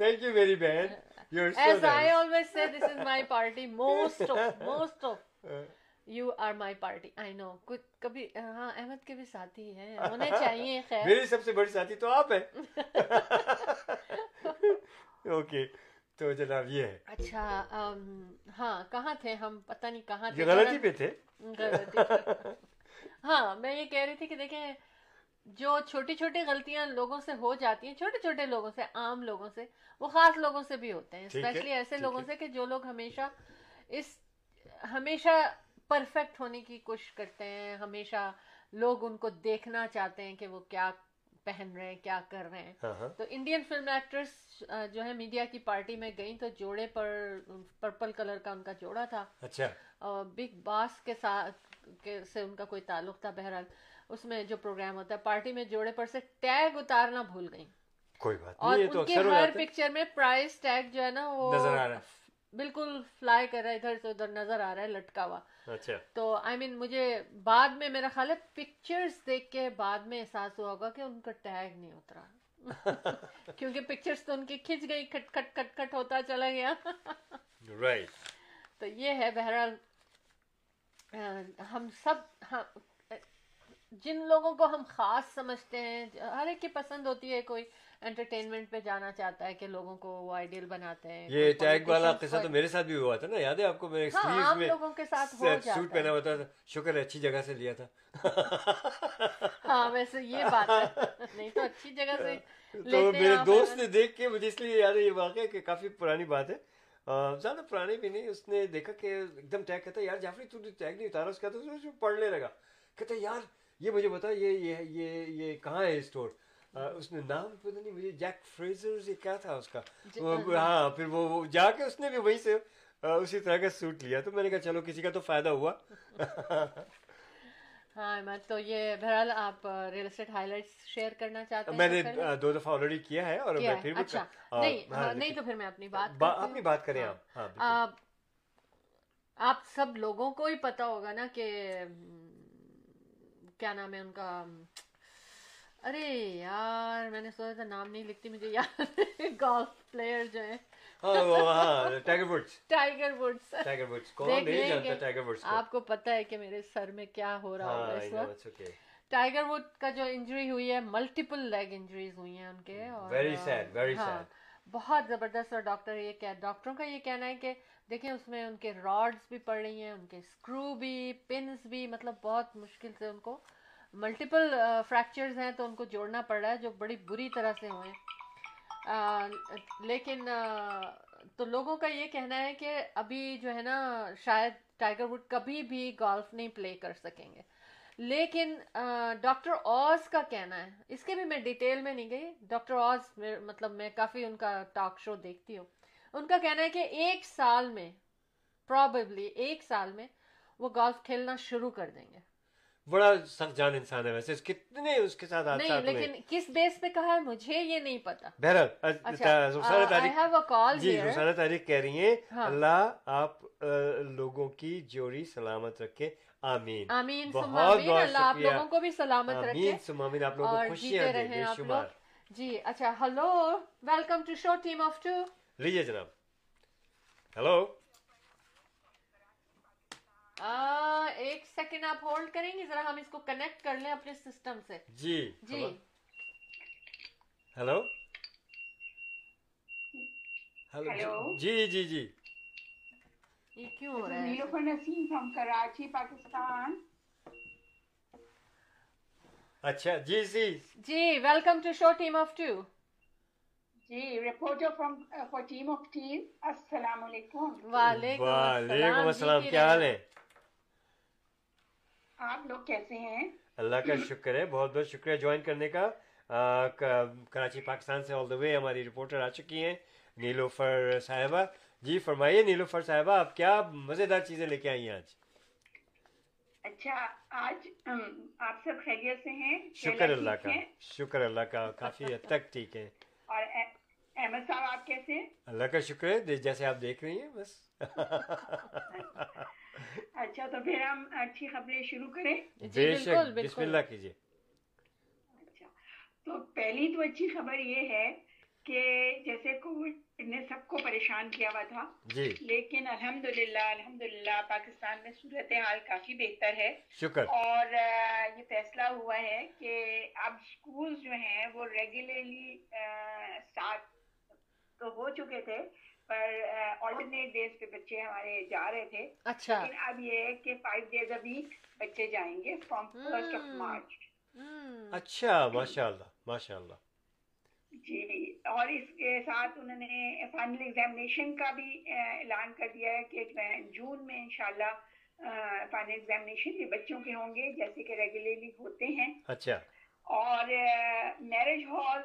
تھینک یو میری بہن as I always say this is my party most of most of you are my party I know کچھ کبھی ہاں احمد کے بھی ساتھی ہیں ہونے چاہیے خیر میری سب سے بڑی ساتھی تو آپ ہیں اوکے تو جناب یہ ہے۔ اچھا ہاں کہاں تھے ہم؟ پتہ نہیں کہاں تھے۔ غلطی پہ تھے۔ ہاں میں یہ کہہ رہی تھی کہ دیکھیں جو چھوٹی چھوٹی غلطیاں لوگوں سے ہو جاتی ہیں چھوٹے چھوٹے لوگوں سے عام لوگوں سے وہ خاص لوگوں سے بھی ہوتے ہیں۔ اسپیشلی ایسے لوگوں سے کہ جو لوگ ہمیشہ اس ہمیشہ پرفیکٹ ہونے کی کوشش کرتے ہیں۔ ہمیشہ لوگ ان کو دیکھنا چاہتے ہیں کہ وہ کیا پہن رہے ہیں کیا کر رہے ہیں۔ ہاں، ہاں۔ تو انڈین فلم ایکٹرس جو ہے میڈیا کی پارٹی میں گئی تو جوڑے پر پرپل کلر کا ان کا جوڑا تھا۔ اچھا۔ بگ باس کے ساتھ سے ان کا کوئی تعلق تھا بہرحال۔ اس میں جو پروگرام ہوتا ہے پارٹی میں جوڑے پر سے ٹیگ اتارنا بھول گئی کوئی بات اور ان کے ہر پکچر میں پرائز ٹیگ جو ہے نا وہ بالکل فلائی کر رہا ہے ادھر سے ادھر نظر آ رہا ہے لٹکا ہوا۔ اچھا۔ تو آئی مین مجھے بعد میں میرا خیال ہے پکچرز دیکھ کے بعد میں احساس ہوا ہوگا کہ ان کا ٹیگ نہیں اترا۔ کیونکہ پکچرز تو ان کی کھچ گئی کھٹ کھٹ کھٹ کھٹ ہوتا چلا گیا۔ رائٹ تو یہ ہے بہرحال ہم سب جن لوگوں کو ہم خاص سمجھتے ہیں ہر ایک کی پسند ہوتی ہے کوئی۔ انٹرٹینمنٹ پہ جانا چاہتا ہے کہ لوگوں کو وہ آئیڈیل بناتے ہیں یہ ٹیگ والا قصہ تو میرے ساتھ بھی ہوا تھا نا یاد ہے آپ کو میں ہاں میں لوگوں کے ساتھ ہو جاتا سوٹ پہنا ہوا تھا۔ شکر ہے اچھی جگہ سے لیا تھا۔ ہاں ویسے یہ بات ہے۔ نہیں تو اچھی جگہ سے تو میرے دوست نے دیکھ کے مجھے اس لیے یاد ہے یہ واقعہ کہ کافی پرانی بات ہے۔ زیادہ پرانی بھی نہیں اس نے دیکھا کہ ایک دم ٹیگ کہتا یار جعفری تو ٹیگ نہیں اتارا اس کہتا پڑھنے لگا۔ کہتا یار یہ مجھے بتا یہ یہ یہ کہاں ہے اسٹور اس نے نام پتہ نہیں مجھے جیک فریزر کیا تھا اس کا؟ جی، ہاں پھر وہ جا کے اس نے بھی وہیں سے اسی طرح کا سوٹ لیا۔ تو میں نے کہا چلو کسی کا تو فائدہ ہوا۔ ہاں تو یہ بہرحال آپ real estate high lights share کرنا چاہتے ہیں میں نے دو دفعہ آلریڈی کیا ہے اور میں پھر اچھا نہیں ہاں، نہیں تو پھر میں اپنی بات اپنی بات کریں آپ۔ ہاں آپ سب لوگوں کو ہی پتا ہوگا نا کہ کیا نام ہے ان کا ارے یار میں نے سوچا تھا نام نہیں لکھتی مجھے یاد گولف پلیئر جو ہے۔ آپ کو پتا ہے کہ میرے سر میں کیا ہو رہا ہوگا اس وقت۔ ٹائیگر وڈ کا جو انجری ہوئی ہے ملٹیپل لیگ انجریز ہوئی ہیں ان کے ہاں بہت زبردست۔ اور ڈاکٹر یہ کیا ڈاکٹروں کا یہ کہنا ہے کہ دیکھیں اس میں ان کے راڈس بھی پڑ رہی ہیں ان کے اسکرو بھی پنس بھی مطلب بہت مشکل سے ان کو ملٹیپل فریکچرز uh, ہیں تو ان کو جوڑنا پڑ رہا ہے جو بڑی بری طرح سے ہوئے لیکن تو لوگوں کا یہ کہنا ہے کہ ابھی جو ہے نا، شاید ٹائیگر وڈ کبھی بھی گولف نہیں پلے کر سکیں گے۔ لیکن ڈاکٹر اوز کا کہنا ہے۔ اس کے بھی میں ڈیٹیل میں نہیں گئی۔ ڈاکٹر اوز مطلب میں کافی ان کا ٹاک شو دیکھتی ہوں۔ ان کا کہنا ہے کہ ایک سال میں پرابیبلی ایک سال میں وہ گولف کھیلنا شروع کر دیں گے۔ بڑا سخت جان انسان ہے ویسے کتنے اس کے ساتھ نہیں ہوئے لیکن کس بیس پہ کہا ہے مجھے یہ نہیں پتا۔ بہرحال اچھا رخسانہ I تاریخ have a call جی. رخسانہ تاریخ کہہ رہی ہیں ہاں۔ اللہ آپ لوگوں کی جوڑی سلامت رکھے۔ آمین۔ آمین بہت بہت آپ لوگوں کو بھی سلامت رکھے۔ آمین آپ لوگوں کو خوشیاں دے بے شمار۔ جی اچھا hello welcome to show team of two. لیجیے جناب۔ ہلو۔ ایک سیکنڈ آپ ہولڈ کریں گے ذرا ہم اس کو کنیکٹ کر لیں اپنے سسٹم سے۔ جی جی۔ ہلو۔ ہلو۔ Hello. جی۔ جی جی یہ کیوں ہو رہا ہے؟ نیلوفر نسیم فرام کراچی پاکستان۔ اچھا جی جی۔ جی welcome to show team of two. G reporter from for team of team. السلام علیکم۔ وعلیکم وعلیکم السلام السلام جی کیا حال ہے؟ آپ لوگ کیسے ہیں؟ اللہ کا شکر ہے بہت بہت شکریہ۔ جوائن کرنے کا کراچی پاکستان سے آل دا وے ہماری رپورٹر آ چکی ہیں نیلوفر صاحبہ۔ جی فرمائیے نیلوفر صاحبہ آپ کیا مزیدار چیزیں لے کے آئی ہیں آج؟ اچھا آج آپ سب خیریت سے ہیں شکر اللہ کا؟ شکر اللہ کا کافی حد تک ٹھیک ہے۔ اور احمد صاحب آپ کیسے ہیں؟ اللہ کا شکر ہے جیسے آپ دیکھ رہی ہیں بس۔ اچھا تو پھر ہم اچھی خبریں شروع کریں۔ جی بے بالکل شک بسم اللہ کیجیے۔ اچھا تو پہلی تو اچھی خبر یہ ہے کہ جیسے کووڈ نے سب کو پریشان کیا ہوا تھا جی۔ لیکن الحمدللہ الحمدللہ پاکستان میں صورتحال کافی بہتر ہے۔ شکر۔ اور یہ فیصلہ ہوا ہے کہ اب اسکول جو ہیں وہ ریگولرلی اسٹارٹ تو ہو چکے تھے پر آلٹرنیٹ ڈیز پہ بچے ہمارے جا رہے تھے۔ اچھا۔ لیکن اب یہ ہے کہ فائیو ڈیز اے ویک بچے جائیں گے فرام فرسٹ آف. مارچ اچھا ماشاء اللہ ماشاء اللہ جی اور اس کے ساتھ انہوں نے فائنل ایگزامینیشن کا بھی اعلان کر دیا ہے کہ جون میں انشاءاللہ فائنل ایگزامینیشن بھی بچوں کے ہوں گے جیسے کہ ریگولرلی ہوتے ہیں۔ اچھا۔ اور میرج ہال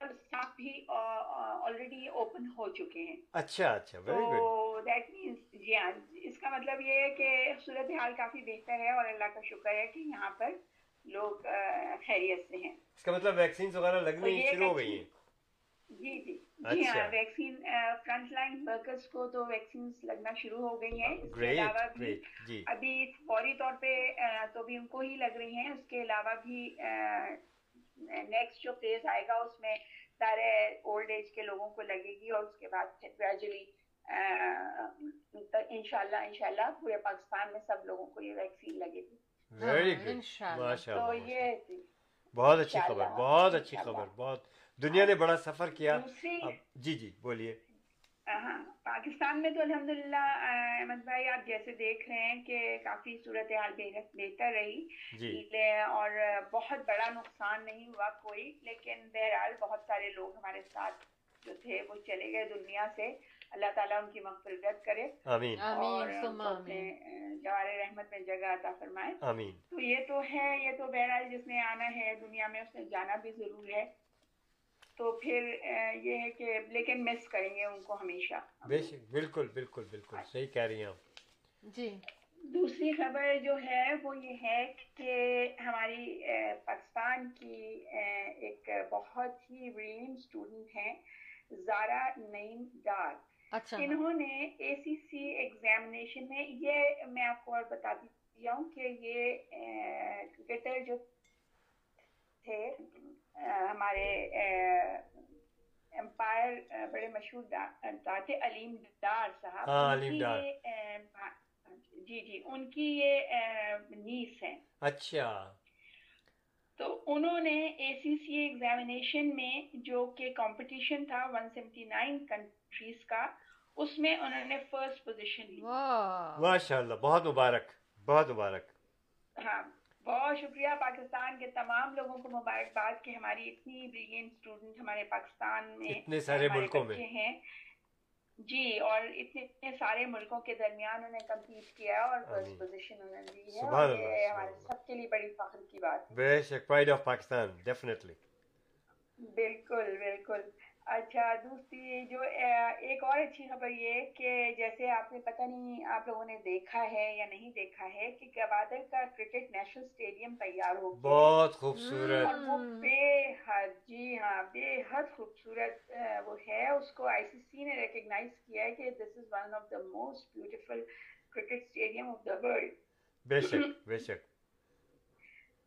سب بھی آلریڈی اوپن ہو چکے ہیں۔ اچھا اچھا ویری گڈ دیٹ مینس جی ہاں اس کا مطلب یہ ہے کہ صورتحال کافی بہتر ہے اور اللہ کا شکر ہے کہ یہاں پر لوگ خیریت سے ہیں۔ اس کا مطلب ویکسینز وغیرہ لگنی شروع ہو گئی ہیں۔ جی جی۔ جی۔ ہاں ویکسین فرنٹ لائن ورکرز کو تو ویکسینز لگنا شروع ہو گئی ہیں۔ اس کے علاوہ بھی جی۔ ابھی فوری طور پہ تو بھی ان کو ہی لگ رہی ہیں۔ اس کے علاوہ بھی نیکسٹ جو فیز آئے گا اس میں سارے اولڈ ایج کے لوگوں کو لگے گی اور اس کے بعد گریجولی انشاءاللہ انشاءاللہ پورے پاکستان میں سب لوگوں کو یہ ویکسین لگے گی ویری گڈ تو اللہ یہ بہت اچھی خبر بہت اچھی۔ خبر بہت دنیا نے بڑا سفر کیا جی جی بولیے ہاں پاکستان میں تو الحمدللہ احمد بھائی آپ جیسے دیکھ رہے ہیں کہ کافی صورتحال بہتر رہی۔ جی۔ اور بہت بڑا نقصان نہیں ہوا کوئی لیکن بہرحال بہت سارے لوگ ہمارے ساتھ جو تھے وہ چلے گئے دنیا سے۔ اللہ تعالیٰ ان کی مغفرت کرے۔ آمین۔ اور جوار رحمت میں جگہ عطا فرمائے۔ آمین۔ تو یہ تو ہے یہ تو بہرحال جس نے آنا ہے دنیا میں اس نے جانا بھی ضرور ہے۔ تو پھر یہ ہے کہ لیکن مس کریں گے ان کو ہمیشہ۔ بے شک بالکل بالکل بالکل صحیح کہہ رہی ہیں آپ۔ جی۔ دوسری خبر جو ہے وہ یہ ہے کہ ہماری پاکستان کی ایک بہت ہی بریم اسٹوڈنٹ ہیں زارا نعیم ڈار۔ اچھا۔ انہوں نے اے سی سی ایگزامینیشن میں یہ میں آپ کو اور بتاتی ہوں کہ یہ کرکٹر جو تھے ہمارے امپائر بڑے مشہور ڈار تھے علیم ڈار صاحب ہاں، علیم بھا- جی جی ان کی یہ نیس ہیں۔ اچھا۔ تو انہوں نے اے سی سی ایگزامینیشن میں جو کہ کمپٹیشن تھا 179 کنٹریز کا اس میں انہوں نے فرسٹ پوزیشن لی۔ واہ۔ ماشاء اللہ بہت مبارک بہت مبارک۔ ہاں۔ بہت شکریہ پاکستان کے تمام لوگوں کو مبارکباد کہ ہماری اتنی بریلینٹ اسٹوڈنٹ ہمارے پاکستان میں اتنے سارے ملکوں میں۔ ہیں۔ جی اور اتنے سارے ملکوں کے درمیان انہیں کمپلیٹ کیا اور فرسٹ پوزیشن انہوں نے دی ہے۔ اور یہ ہمارے سب کے لیے بڑی فخر کی بات ہے۔ بے شک پرائڈ آف پاکستان ڈیفینیٹلی بالکل بالکل۔ اچھا دوسری جو ایک اور اچھی خبر یہ کہ جیسے آپ نے پتہ نہیں آپ لوگوں نے دیکھا ہے یا نہیں دیکھا ہے کہ گوادر کا کرکٹ نیشنل اسٹیڈیم تیار ہو بہت خوبصورت۔ اور وہ بے حد جی ہاں بے حد خوبصورت وہ ہے۔ اس کو آئی سی سی نے ریکگنائز کیا ہے کہ this is one of the most beautiful cricket stadium of the world بے شک بے شک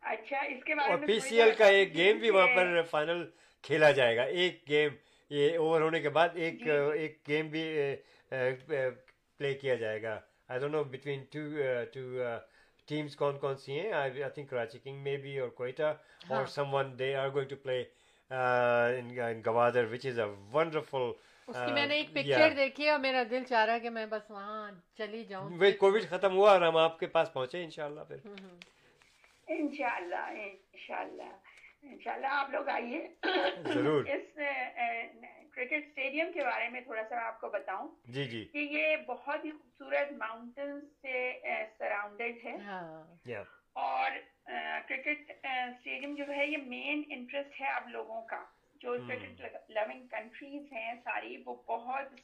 اچھا اس کے بعد پی سی ایل کا ایک گیم بھی وہاں پر فائنل کھیلا جائے گا۔ ایک گیم یہ اوور ہونے کے بعد ایک جی۔ ایک گیم بھی پلے کیا جائے گا۔ I don't know between two two teams کون کون سی ہیں۔ آئی تھنک کراچی کنگ میں بھی اور کوئٹہ اور someone they are going to play Gwadar which is a wonderful اس کی میں نے ایک پکچر دیکھی اور میرا دل چاہ رہا ہے کہ میں بس وہاں چلی جاؤں۔ کووڈ ختم ہوا اور ہم آپ کے پاس پہنچے انشاءاللہ پھر۔ انشاءاللہ انشاءاللہ۔ انشاءاللہ آپ لوگ آئیے۔ ضرور۔ اس کرکٹ اسٹیڈیم کے بارے میں تھوڑا سا آپ کو بتاؤں جی جی۔ کہ یہ بہت ہی خوبصورت ماؤنٹین سے سراؤنڈیڈ ہے۔ ہاں۔ اور کرکٹ اسٹیڈیم جو ہے یہ مین انٹرسٹ ہے آپ لوگوں کا۔ جو کرکٹ لونگ کنٹریز ہیں ساری وہ بہت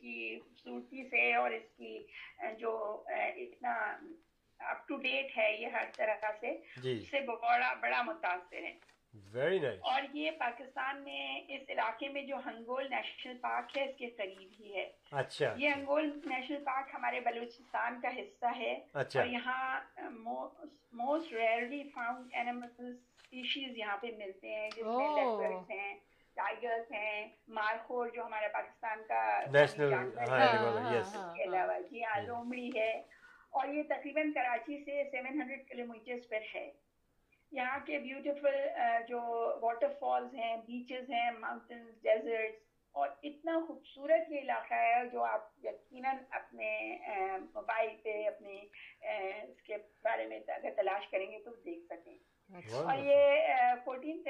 کی خوبصورتی سے اور اس کی جو اتنا اپ ٹو ڈیٹ ہے یہ ہر طرح سے جی۔ سے بڑا بڑا متاثر ہے ویری نائس اور یہ پاکستان میں اس علاقے میں جو ہنگول نیشنل پارک ہے اس کے قریب ہی ہے۔ اچھا یہ ہنگول نیشنل پارک ہمارے بلوچستان کا حصہ ہے۔ اچھا۔ اور یہاں most rarely found animal species یہاں پہ ملتے ہیں جس میں لیپرز ہیں ٹائگرز ہیں مارخور جو ہمارے پاکستان کا نیشنل کے علاوہ جی ہاں لومڑی ہے۔ اور یہ تقریباً کراچی سے سیون ہنڈریڈ کلو میٹرز پر ہے۔ یہاں کے بیوٹیفل جو واٹر فالز ہیں بیچز ہیں ماؤنٹینز ڈیزرٹس اور اتنا خوبصورت یہ علاقہ ہے جو آپ یقیناً اپنے موبائل پہ اپنے اس کے بارے میں اگر تلاش کریں گے تو دیکھ سکیں۔ اور یہ fourteen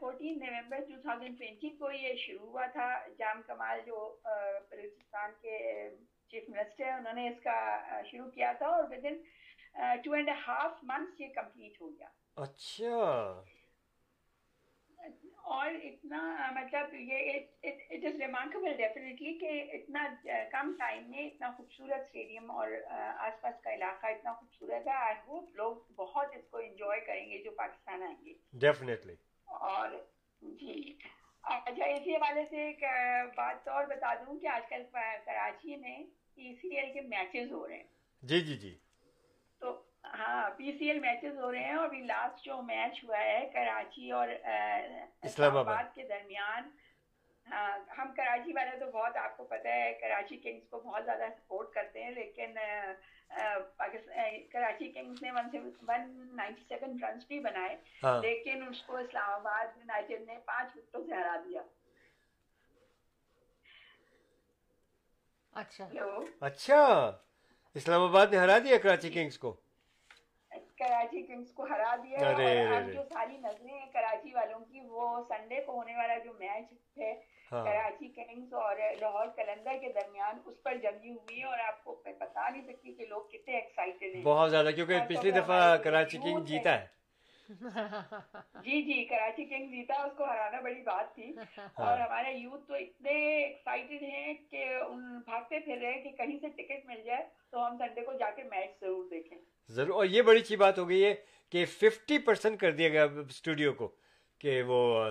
fourteen November two thousand twenty کو یہ شروع ہوا تھا۔ جام کمال جو بلوچستان کے چیف منسٹر انہوں نے اس کا شروع کیا تھا اور within two and half months یہ کمپلیٹ ہو گیا۔ اچھا۔ اور اتنا مطلب یہ اٹ از ریمارکیبل ڈیفینیٹلی کہ اتنا کم ٹائم میں اتنا خوبصورت اسٹیڈیم اور آس پاس کا علاقہ اتنا خوبصورت ہے۔ آئی ہوپ لوگ بہت اس کو انجوائے کریں گے جو پاکستان آئیں گے۔ ڈیفینیٹلی اور جی۔ اچھا اسی حوالے سے ایک بات اور بتا دوں کہ آج کل کراچی میں پی سی ایل کے میچز ہو رہے ہیں۔ جی جی جی۔ ہاں پی سی ایل میچز ہو رہے ہیں اور ابھی لاسٹ جو میچ ہوا ہے کراچی اور اسلام آباد۔ کے درمیان۔ ہاں ہم کراچی والے تو بہت آپ کو پتہ ہے کراچی کنگز کو بہت زیادہ سپورٹ کرتے ہیں لیکن کراچی کنگز نے ون نائنٹی سیون رنس بھی بنائے ہاں۔ لیکن اس کو اسلام آباد یونائٹیڈ نے پانچ وکٹوں سے ہرا دیا۔ اچھا۔ اچھا۔ اسلام آباد نے ہرا دیا کراچی کنگز کو۔ کراچی کنگز کو ہرا دیا اور اب جو ساری نظریں ہیں کراچی والوں کی وہ سنڈے کو ہونے والا جو میچ ہے ہاں۔ کراچی کنگز اور لاہور کلندر کے درمیان اس پر جنگی ہوئی ہے اور آپ کو بتا نہیں سکتی کہ لوگ کتنے ایکسائٹیڈ ہیں۔ بہت زیادہ کیونکہ پچھلی دفعہ کراچی کنگ جیتا ہے۔ جی جی کراچی کنگ جیتا اس کو ہرانا بڑی بات تھی۔ ہاں۔ اور ہمارے یوتھ تو اتنے ایکسائٹیڈ ہیں کہ ان بھاگتے پھر رہے کہ کہیں سے ٹکٹ مل جائے تو ہم سنڈے کو جا کے میچ ضرور دیکھیں۔ ضرور۔ اور یہ بڑی اچھی بات ہو گئی ہے کہ ففٹی پرسینٹ کر دیا گیا اسٹوڈیو کو کہ وہ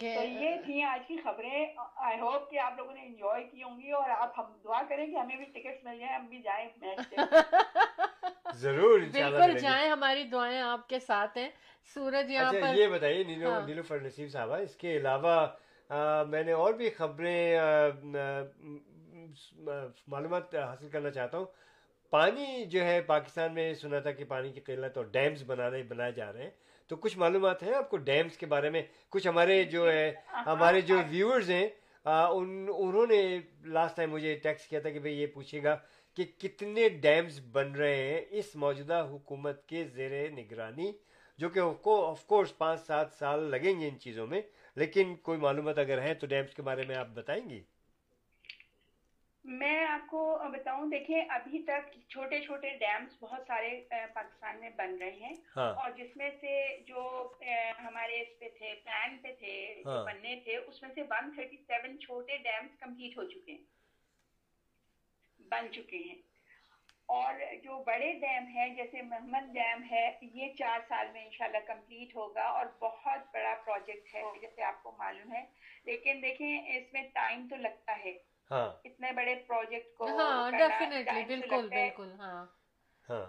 تو یہ تھی آج کی خبریں۔ آئی ہوپ کہ آپ لوگوں نے انجوائے کی ہوں گی اور آپ ہم دعا کریں کہ ہمیں بھی ٹکٹ مل جائیں ہم بھی جائیں میچ ضرور بالکل جائیں ہماری دعائیں آپ کے ساتھ ہیں۔ سورج یہاں اچھا، پر یہ بتائیے نیلو نیلوفر نصیب صاحبہ اس کے علاوہ میں نے اور بھی خبریں معلومات حاصل کرنا چاہتا ہوں۔ پانی جو ہے پاکستان میں سنا تھا کہ پانی کی قلت اور ڈیمز بنانے بنائے جا رہے ہیں۔ تو کچھ معلومات ہیں آپ کو ڈیمز کے بارے میں؟ کچھ ہمارے جو ہے، ہمارے جو ویورز ہیں ان، انہوں نے لاسٹ ٹائم مجھے ٹیکس کیا تھا کہ بھئی یہ پوچھے گا کہ کتنے ڈیمز بن رہے ہیں اس موجودہ حکومت کے زیر نگرانی، جو کہ آف کورس پانچ سات سال لگیں گے ان چیزوں میں، لیکن کوئی معلومات اگر ہیں تو ڈیمز کے بارے میں آپ بتائیں گی؟ میں آپ کو بتاؤں دیکھیں ابھی تک چھوٹے چھوٹے ڈیمز بہت سارے پاکستان میں بن رہے ہیں۔ ہاں۔ اور جس میں سے جو ہمارے اس پہ تھے پلان پہ تھے جو ہاں۔ بننے تھے اس میں سے ون تھرٹی سیون چھوٹے ڈیمز کمپلیٹ ہو چکے ہیں۔ بن چکے ہیں۔ اور جو بڑے ڈیم ہے جیسے محمد ڈیم ہے یہ چار سال میں انشاءاللہ کمپلیٹ ہوگا اور بہت بڑا پروجیکٹ ہے جیسے آپ کو معلوم ہے۔ لیکن دیکھیں اس میں ٹائم تو لگتا ہے۔ ہاں۔ اتنے بڑے پروجیکٹ کو ہاں بالکل بالکل ہاں۔ ہاں۔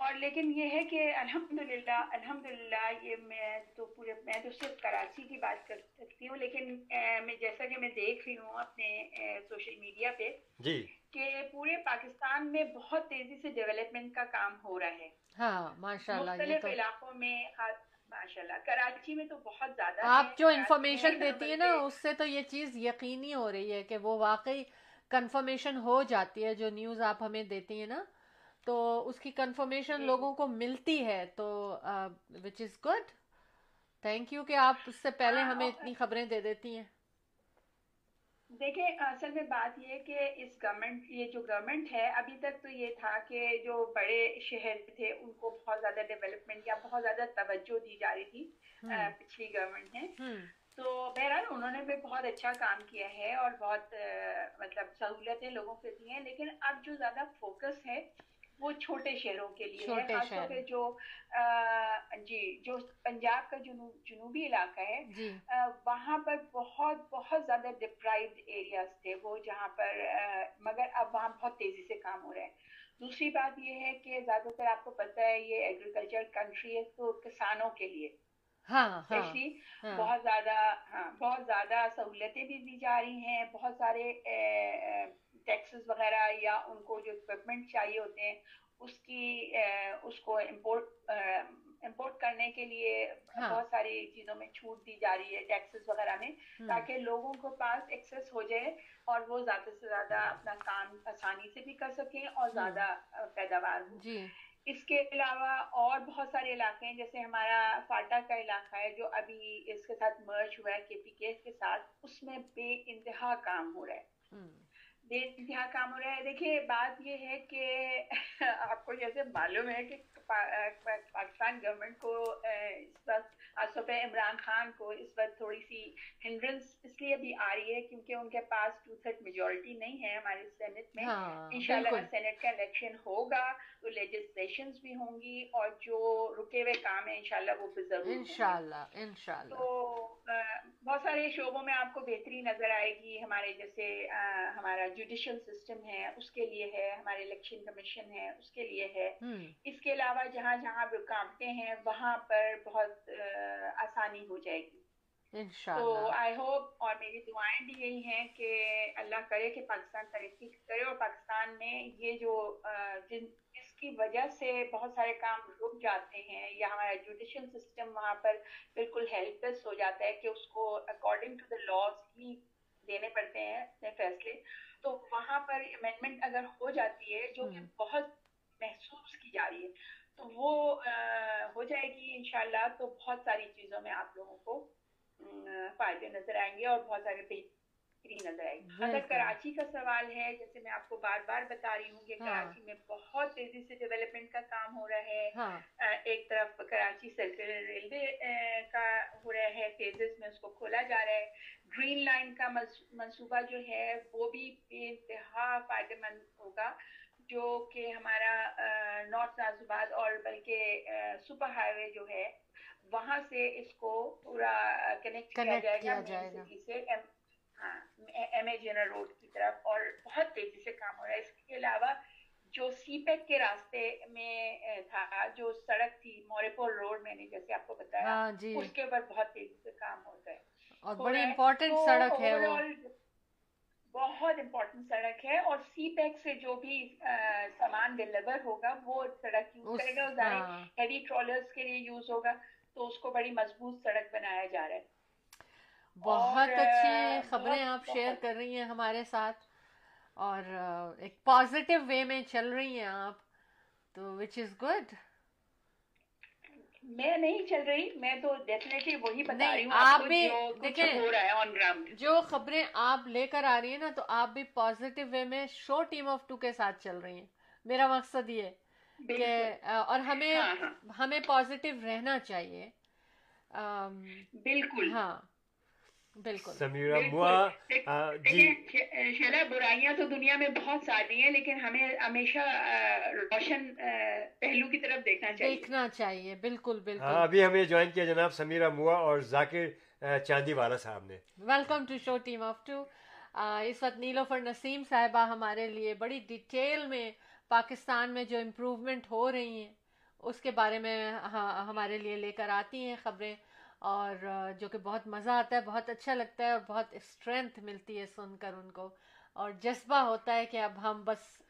اور لیکن یہ ہے کہ الحمدللہ الحمدللہ یہ میں تو پورے میں تو صرف کراچی کی بات کر سکتی ہوں لیکن میں جیسا کہ میں دیکھ رہی ہوں اپنے سوشل میڈیا پہ جی۔ کہ پورے پاکستان میں بہت تیزی سے ڈیولپمنٹ کا کام ہو رہا ہے۔ ہاں ماشاءاللہ مختلف علاقوں میں ماشاءاللہ کراچی میں تو بہت زیادہ آپ جو انفارمیشن دیتی ہے نا اس سے تو یہ چیز یقینی ہو رہی ہے کہ وہ واقعی کنفرمیشن ہو جاتی ہے جو نیوز آپ ہمیں دیتی ہیں نا۔ تو اس کی کنفرمیشن لوگوں کو ملتی ہے تو which is good thank you کہ آپ اس سے پہلے ہمیں اتنی خبریں دے دیتی ہیں۔ دیکھیں اصل میں بات یہ کہ اس گورنمنٹ یہ جو گورنمنٹ ہے ابھی تک تو یہ تھا کہ جو بڑے شہر تھے ان کو بہت زیادہ ڈیولپمنٹ یا بہت زیادہ توجہ دی جا رہی تھی پچھلی گورنمنٹ نے۔ تو بہرحال انہوں نے بھی بہت اچھا کام کیا ہے اور بہت مطلب سہولتیں لوگوں کو دی ہیں لیکن اب جو زیادہ فوکس ہے وہ چھوٹے شہروں کے لیے ہے خاص طور پہ جو جی جو پنجاب کا جنوبی علاقہ ہے جی۔ وہاں پر بہت بہت زیادہ ڈپرائڈ ایریاز تھے وہ جہاں پر مگر اب وہاں بہت تیزی سے کام ہو رہے ہیں دوسری بات یہ ہے کہ زیادہ تر آپ کو پتہ ہے یہ ایگریکلچر کنٹری ہے تو کسانوں کے لیے ہاں, ہاں،, ہاں۔ بہت زیادہ ہاں بہت زیادہ سہولتیں بھی دی جا رہی ہیں بہت سارے ٹیکسز وغیرہ یا ان کو جو اکوپمنٹ چاہیے ہوتے ہیں اس کی اس کو امپورٹ امپورٹ کرنے کے لیے ہاں۔ بہت ساری چیزوں میں چھوٹ دی جا رہی ہے ٹیکسز وغیرہ میں تاکہ لوگوں کو پاس ایکسس ہو جائے اور وہ زیادہ سے زیادہ اپنا کام آسانی سے بھی کر سکیں اور زیادہ پیداوار ہو۔ جی۔ اس کے علاوہ اور بہت سارے علاقے ہیں جیسے ہمارا فاٹا کا علاقہ ہے جو ابھی اس کے ساتھ مرج ہوا ہے کے پی کے کے ساتھ اس میں بے انتہا کام ہو رہا ہے۔ انتہا کام ہو رہا ہے۔ دیکھیے بات یہ ہے کہ آپ کو جیسے معلوم ہے کہ پاکستان گورنمنٹ کو اس وقت پہ عمران خان کو اس وقت تھوڑی سی ہنڈرنس اس لیے بھی آ رہی ہے کیونکہ ان کے پاس ٹو تھرڈ میجورٹی نہیں ہے ہمارے سینٹ میں۔ ہاں، انشاءاللہ اگر سینٹ کا الیکشن ہوگا تو لیجسلیشنز بھی ہوں گی اور جو رکے ہوئے کام ہیں انشاءاللہ وہ بھی ضرور انشاءاللہ انشاءاللہ۔ تو بہت سارے شعبوں میں آپ کو بہتری نظر آئے گی۔ ہمارے جیسے ہمارا جوڈیشل سسٹم ہے اس کے لیے ہے ہمارے الیکشن کمیشن ہے اس کے لیے ہے۔ اس کے علاوہ جہاں جہاں رکاوٹیں ہیں وہاں پر بہت آسانی ہو جائے گی۔ تو آئی ہوپ اور میری دعائیں بھی یہی ہیں کہ اللہ کرے کہ پاکستان ترقی کرے اور پاکستان میں یہ جو جن کی وجہ سے بہت سارے کام رک جاتے ہیں یا ہمارا جوڈیشل سسٹم وہاں پر بالکل ہیلپ لیس ہو جاتا ہے کہ اس کو اکارڈنگ ٹو دا لاس ہی دینے پڑتے ہیں اپنے فیصلے۔ تو وہاں پر امینڈمنٹ اگر ہو جاتی ہے جو کہ بہت محسوس کی جا رہی ہے تو وہ ہو جائے گی انشاءاللہ تو بہت ساری چیزوں میں آپ لوگوں کو فائدے نظر آئیں گے اور بہت سارے بہتری نظر آئے گی اگر کراچی کا سوال ہے جیسے میں آپ کو بار بار بتا رہی ہوں کہ ہاں۔ کراچی میں بہت تیزی سے ڈیولپمنٹ کا کام ہو رہا ہے ہاں۔ ایک طرف کراچی سرکل ریلوے کا ہو رہا ہے فیزز میں اس کو کھولا جا رہا ہے گرین لائن کا منصوبہ جو ہے وہ بھی بے انتہا فائدہ مند ہوگا جو کہ ہمارا نارتھ ناز آباد اور بلکہ سپر ہائی وے جو ہے وہاں سے اس کو پورا کنیکٹ کیا جائے گا ایم اے جنرل روڈ کی طرف اور بہت تیزی سے کام ہو رہا ہے۔ اس کے علاوہ جو سی پیک کے راستے میں تھا جو سڑک تھی موریپور روڈ میں نے جیسے آپ کو بتایا ہاں، جی۔ اس کے اوپر بہت تیزی سے کام ہو رہا ہے اور بڑی امپورٹنٹ سڑک ہے بہت امپورٹنٹ سڑک ہے اور سی پیک سے جو بھی سامان ڈلیور ہوگا وہ سڑک یوز کرے گا۔ ہیوی ٹرالرز ہاں۔ کے لیے یوز ہوگا۔ تو اس کو بڑی مضبوط سڑک بنایا جا رہا ہے۔ بہت اچھی خبریں آپ شیئر کر رہی ہیں ہمارے ساتھ اور ایک پازیٹیو وے میں چل رہی ہیں آپ تو وچ از گڈ میں نہیں چل رہی میں تو ڈیفینیٹلی وہی بتا رہی ہوں آپ بھی دیکھیں جو خبریں آپ لے کر آ رہی ہیں نا تو آپ بھی پازیٹیو وے میں شو ٹیم آف ٹو کے ساتھ چل رہی ہیں۔ میرا مقصد یہ کہ اور ہمیں ہاں، ہاں۔ ہمیں پازیٹیو رہنا چاہیے۔ بالکل۔ ہاں۔ بالکل۔ سمیرہ آ، جی۔ شیلا برائیاں تو دنیا میں بہت ساری ہیں لیکن ہمیں ہمیشہ روشن پہلو کی طرف دیکھنا چاہیے۔ دیکھنا چاہیے بالکل ہاں بالکل ابھی ہمیں جوائن کیا جناب سمیرہ موا اور ذاکر چاندی والا صاحب نے۔ Welcome to show team of two اس وقت نیلوفر نسیم صاحبہ ہمارے لیے بڑی ڈیٹیل میں پاکستان میں جو امپروومنٹ ہو رہی ہیں اس کے بارے میں ہاں، ہمارے لیے لے کر آتی ہیں خبریں۔ اور جو کہ بہت مزہ آتا ہے بہت اچھا لگتا ہے اور بہت اسٹرینتھ ملتی ہے سن کر ان کو۔ اور جذبہ ہوتا ہے کہ اب ہم بس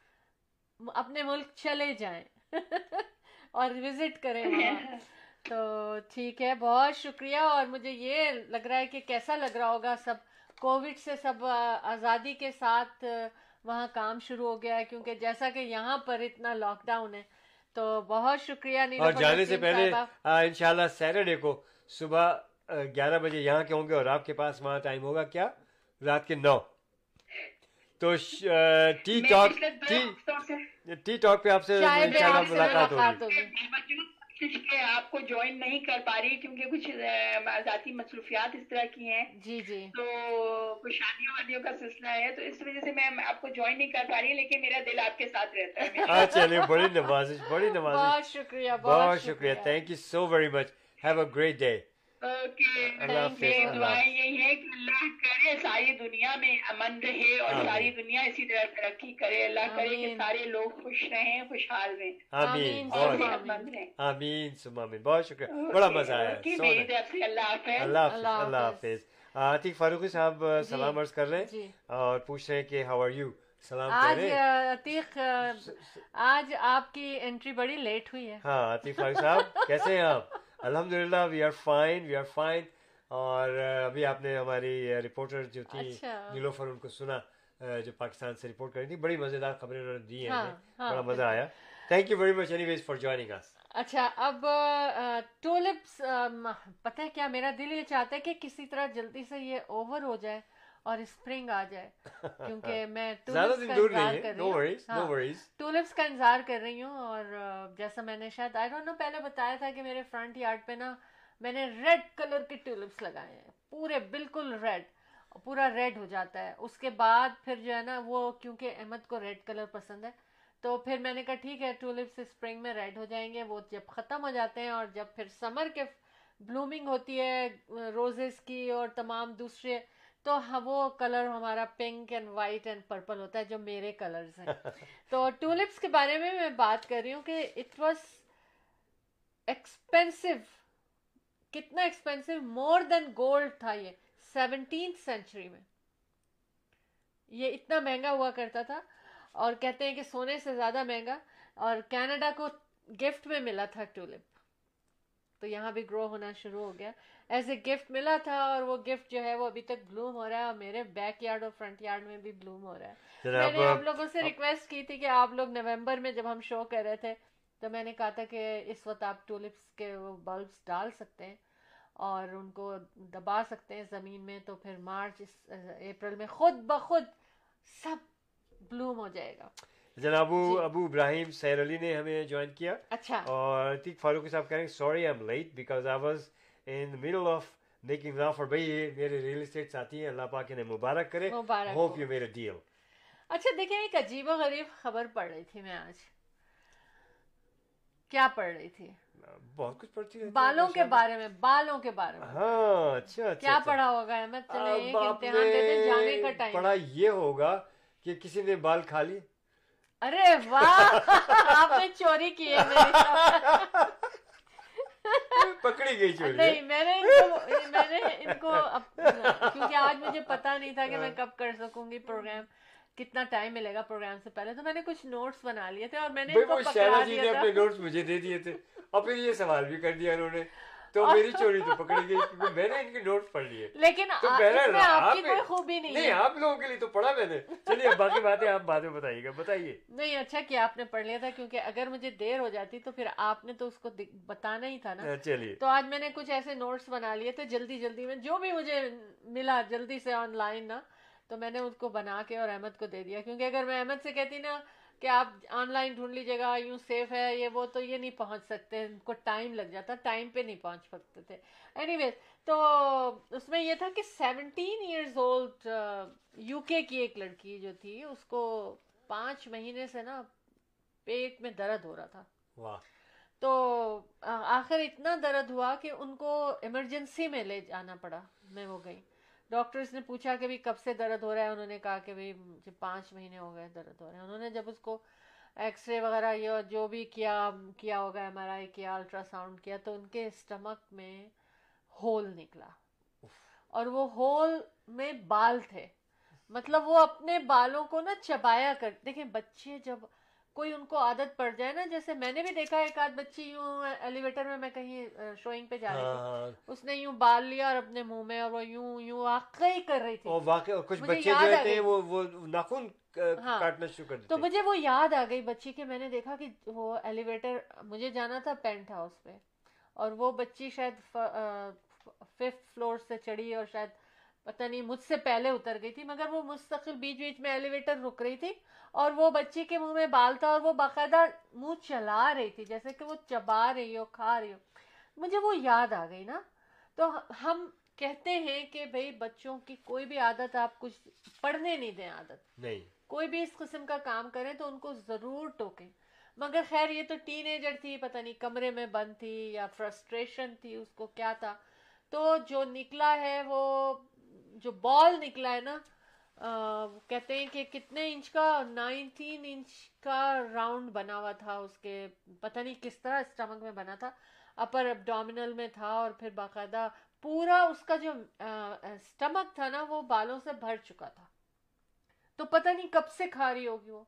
اپنے ملک چلے جائیں اور وزٹ کریں وہاں۔ تو ٹھیک ہے بہت شکریہ۔ اور مجھے یہ لگ رہا ہے کہ کیسا لگ رہا ہوگا سب کووڈ سے سب آزادی کے ساتھ وہاں کام شروع ہو گیا ہے۔ کیونکہ جیسا کہ یہاں پر اتنا لاک ڈاؤن ہے تو بہت شکریہ۔ اور جانے سے پہلے انشاءاللہ سیٹرڈے کو صبح گیارہ بجے یہاں کے ہوں گے اور آپ کے پاس وہاں ٹائم ہوگا کیا؟ رات کے نو۔ تو ٹی ٹاک ٹی ٹاک پہ آپ سے ملاقات ہوگی۔ آپ کو جوائن نہیں کر پا رہی کیونکہ کچھ ذاتی مصروفیات اس طرح کی ہیں۔ جی جی۔ تو کچھ شادیوں وادیوں کا سلسلہ ہے تو اس وجہ سے میں آپ کو جوائن نہیں کر پا رہی لیکن میرا دل آپ کے ساتھ رہتا ہے۔ ہاں چلیے بڑی نوازش بڑی نوازش۔ بہت شکریہ بہت شکریہ thank you so very much have a great day اللہ یہی ہے کہ اللہ کرے ساری دنیا میں امن رہے اور۔ ساری دنیا اسی طرح ترقی کرے اللہ کرے کہ۔ سارے لوگ خوش رہیں خوشحال رہیں آمین آمین، اور بہت شکریہ بڑا مزہ آیا اللہ حافظ اللہ حافظ عتیق فاروقی صاحب سلام عرض کر رہے ہیں اور پوچھ رہے ہیں کہ ہاؤ آر یو سلام آج عتیق آج آپ کی انٹری بڑی لیٹ ہوئی ہے ہاں عتیق فاروق صاحب کیسے ہیں آپ الحمد للہ we are fine we are fine اور ابھی آپ نے ہماری رپورٹر جو تھی اچھا۔ نیلوفر ان کو سنا جو پاکستان سے رپورٹ کری تھی۔ بڑی مزیدار خبریں انہوں نے دی ہیں ہاں، ہاں، بڑا مزہ آیا۔ Thank you very much anyways for joining اس اچھا اب ٹولپس پتہ ہے کیا میرا دل یہ چاہتا ہے کہ کسی طرح جلدی سے یہ اوور ہو جائے۔ اور اسپرنگ آ جائے۔ کیونکہ میں ٹولپس کا انتظار کر رہی ہوں۔ ہاں۔ ٹولپس کا انتظار کر رہی ہوں اور جیسا میں نے شاید آئی ڈونٹ نو پہلے بتایا تھا کہ میرے فرنٹ یارڈ پہ نا میں نے ریڈ کلر کے ٹولپس لگائے ہیں۔ پورے بالکل ریڈ پورا ریڈ ہو جاتا ہے۔ اس کے بعد پھر جو ہے نا وہ کیونکہ احمد کو ریڈ کلر پسند ہے تو پھر میں نے کہا ٹھیک ہے ٹولپس اسپرنگ میں ریڈ ہو جائیں گے۔ وہ جب ختم ہو جاتے ہیں اور جب پھر سمر کے بلومنگ ہوتی ہے روزز کی اور تمام دوسرے تو ہاں، وہ کلر ہمارا pink and white and purple ہوتا ہے جو میرے کلرز ہیں۔ تو ٹولپس کے بارے میں میں بات کر رہی ہوں کہ اٹ واز ایکسپینسو کتنا ایکسپینسو مور دین گولڈ تھا یہ سیونٹینتھ سینچری میں۔ یہ اتنا مہنگا ہوا کرتا تھا اور کہتے ہیں کہ سونے سے زیادہ مہنگا اور کینیڈا کو گفٹ میں ملا تھا ٹولپ۔ تو یہاں بھی گرو ہونا شروع ہو گیا۔ ایز اے گفٹ ملا تھا اور وہ گفٹ جو ہے وہ ابھی تک بلوم ہو رہا ہے اور میرے بیک یارڈ اور فرنٹ یارڈ میں بھی بلوم ہو رہا ہے میں نے آپ لوگوں سے ریکویسٹ کی تھی کہ آپ لوگ نومبر میں جب ہم شو کر رہے تھے تو میں نے کہا تھا کہ اس وقت آپ ٹولپس کے وہ بلبس ڈال سکتے ہیں اور ان کو دبا سکتے ہیں زمین میں تو پھر مارچ اپریل میں خود بخود سب بلوم ہو جائے گا جناب ابو۔ ابو ابراہیم سیر علی نے ہمیں جوائن کیا اچھا اور عتیق فاروقی صاحب کہیں sorry I am late because I was in middle of making laugh اور بھائی یہ میرے ریئل اسٹیٹ ساتھی ہیں اللہ پاک انہیں مبارک کرے مبارک ہوپ ہو یو میرے ڈیل اچھا دیکھیں ایک عجیب و غریب خبر پڑھ رہی تھی میں آج کیا پڑھ رہی تھی بہت کچھ پڑھتی ہیں، بالوں کے۔ بارے میں بالوں کے بارے میں ہاں اچھا کیا۔ پڑھا ہوگا احمد چلے ایک امتحان دے دیں جانے کا ٹائم پڑھا یہ ہوگا کہ کسی نے بال کھا لیے ارے واہ آپ نے چوری کی ہے پکڑی گئی چوری نہیں میں نے میں نے ان کو کیونکہ آج مجھے پتا نہیں تھا کہ میں کب کر سکوں گی پروگرام کتنا ٹائم ملے گا پروگرام سے پہلے تو میں نے کچھ نوٹس بنا لیے تھے اور میں نے ان کو پکڑا شہلا جی نے دیا اپنے تھا نوٹس مجھے دے دیے تھے۔ اور پھر یہ سوال بھی کر دیا انہوں نے۔ تو میری چوری تو پکڑی گئی کیونکہ میں نے ان کے نوٹ پڑھ لیے لیکن آپ کی کوئی خوبی نہیں نہیں آپ لوگوں کے لیے تو پڑھا میں نے۔ چلیے باقی باتیں آپ بعد میں بتائیے گا بتائیے۔ نہیں اچھا کہ آپ نے پڑھ لیا تھا کیونکہ اگر مجھے دیر ہو جاتی تو پھر آپ نے تو اس کو بتانا ہی تھا نا۔ ہاں، چلیے۔ تو آج میں نے کچھ ایسے نوٹس بنا لیے تھے جلدی جلدی میں جو بھی مجھے ملا جلدی سے آن لائن نا تو میں نے اس کو بنا کے اور احمد کو دے دیا۔ کیونکہ اگر میں احمد سے کہتی نا کہ آپ آن لائن ڈھونڈ لیجیے گا یوں سیف ہے یہ وہ تو یہ نہیں پہنچ سکتے ان کو ٹائم لگ جاتا ٹائم پہ نہیں پہنچ سکتے تھے۔ اینی ویز تو اس میں یہ تھا کہ سیونٹین ایئرز اولڈ یو کے کی ایک لڑکی جو تھی اس کو پانچ مہینے سے نا پیٹ میں درد ہو رہا تھا۔ تو آخر اتنا درد ہوا کہ ان کو ایمرجنسی میں لے جانا پڑا میں وہ گئی۔ ڈاکٹرز نے پوچھا کہ بھی کب سے درد ہو رہا ہے انہوں نے کہا کہ مجھے پانچ مہینے ہو گئے درد ہو رہے ہیں۔ انہوں نے جب اس کو ایکس رے وغیرہ یہ جو بھی کیا کیا ہوگا ایم آر آئی کیا الٹرا ساؤنڈ کیا تو ان کے اسٹمک میں ہول نکلا۔ اور وہ ہول میں بال تھے۔ مطلب وہ اپنے بالوں کو نا چبایا کر دیکھیں بچے جب کوئی ان کو عادت پڑ جائے نا جیسے میں نے بھی دیکھا ایک آدھ بچی یوں ایلیویٹر میں میں کہیں شوئنگ پہ جا رہی تھی۔ ہاں۔ اس نے یوں بال لیا اور اپنے منہ میں اور وہ یوں یوں واقعی کر رہی تھی۔ اور واقعی اور کچھ بچے جو گئی۔ وہ وہ ناخن ہاں۔ کاٹنا شروع کر دیتے تو مجھے وہ یاد آ گئی بچی کے میں نے دیکھا کہ وہ ایلیویٹر مجھے جانا تھا پینٹ ہاؤس پہ۔ اور وہ بچی شاید ففتھ فلور سے چڑھی اور شاید پتہ نہیں مجھ سے پہلے اتر گئی تھی مگر وہ مستقل بیچ بیچ میں ایلیویٹر رک رہی تھی اور وہ بچی کے منہ میں بال تھا اور وہ باقاعدہ منہ چلا رہی تھی جیسے کہ وہ چبا رہی ہو کھا رہی ہو۔ مجھے وہ یاد آ گئی نا۔ تو ہم کہتے ہیں کہ بھئی بچوں کی کوئی بھی عادت آپ کچھ پڑھنے نہیں دیں عادت۔ نہیں۔ کوئی بھی اس قسم کا کام کرے تو ان کو ضرور ٹوکیں۔ مگر خیر یہ تو ٹین ایجر تھی پتہ نہیں کمرے میں بند تھی یا فرسٹریشن تھی اس کو کیا تھا۔ تو جو نکلا ہے وہ جو بال نکلا ہے نا آ، کہتے ہیں کہ کتنے انچ کا نائنٹین انچ کا راؤنڈ بنا ہوا تھا اس کے پتہ نہیں کس طرح اسٹمک میں بنا تھا اپر ابڈومینل میں تھا اور پھر باقاعدہ پورا اس کا جو اسٹمک تھا نا وہ بالوں سے بھر چکا تھا۔ تو پتہ نہیں کب سے کھا رہی ہوگی وہ۔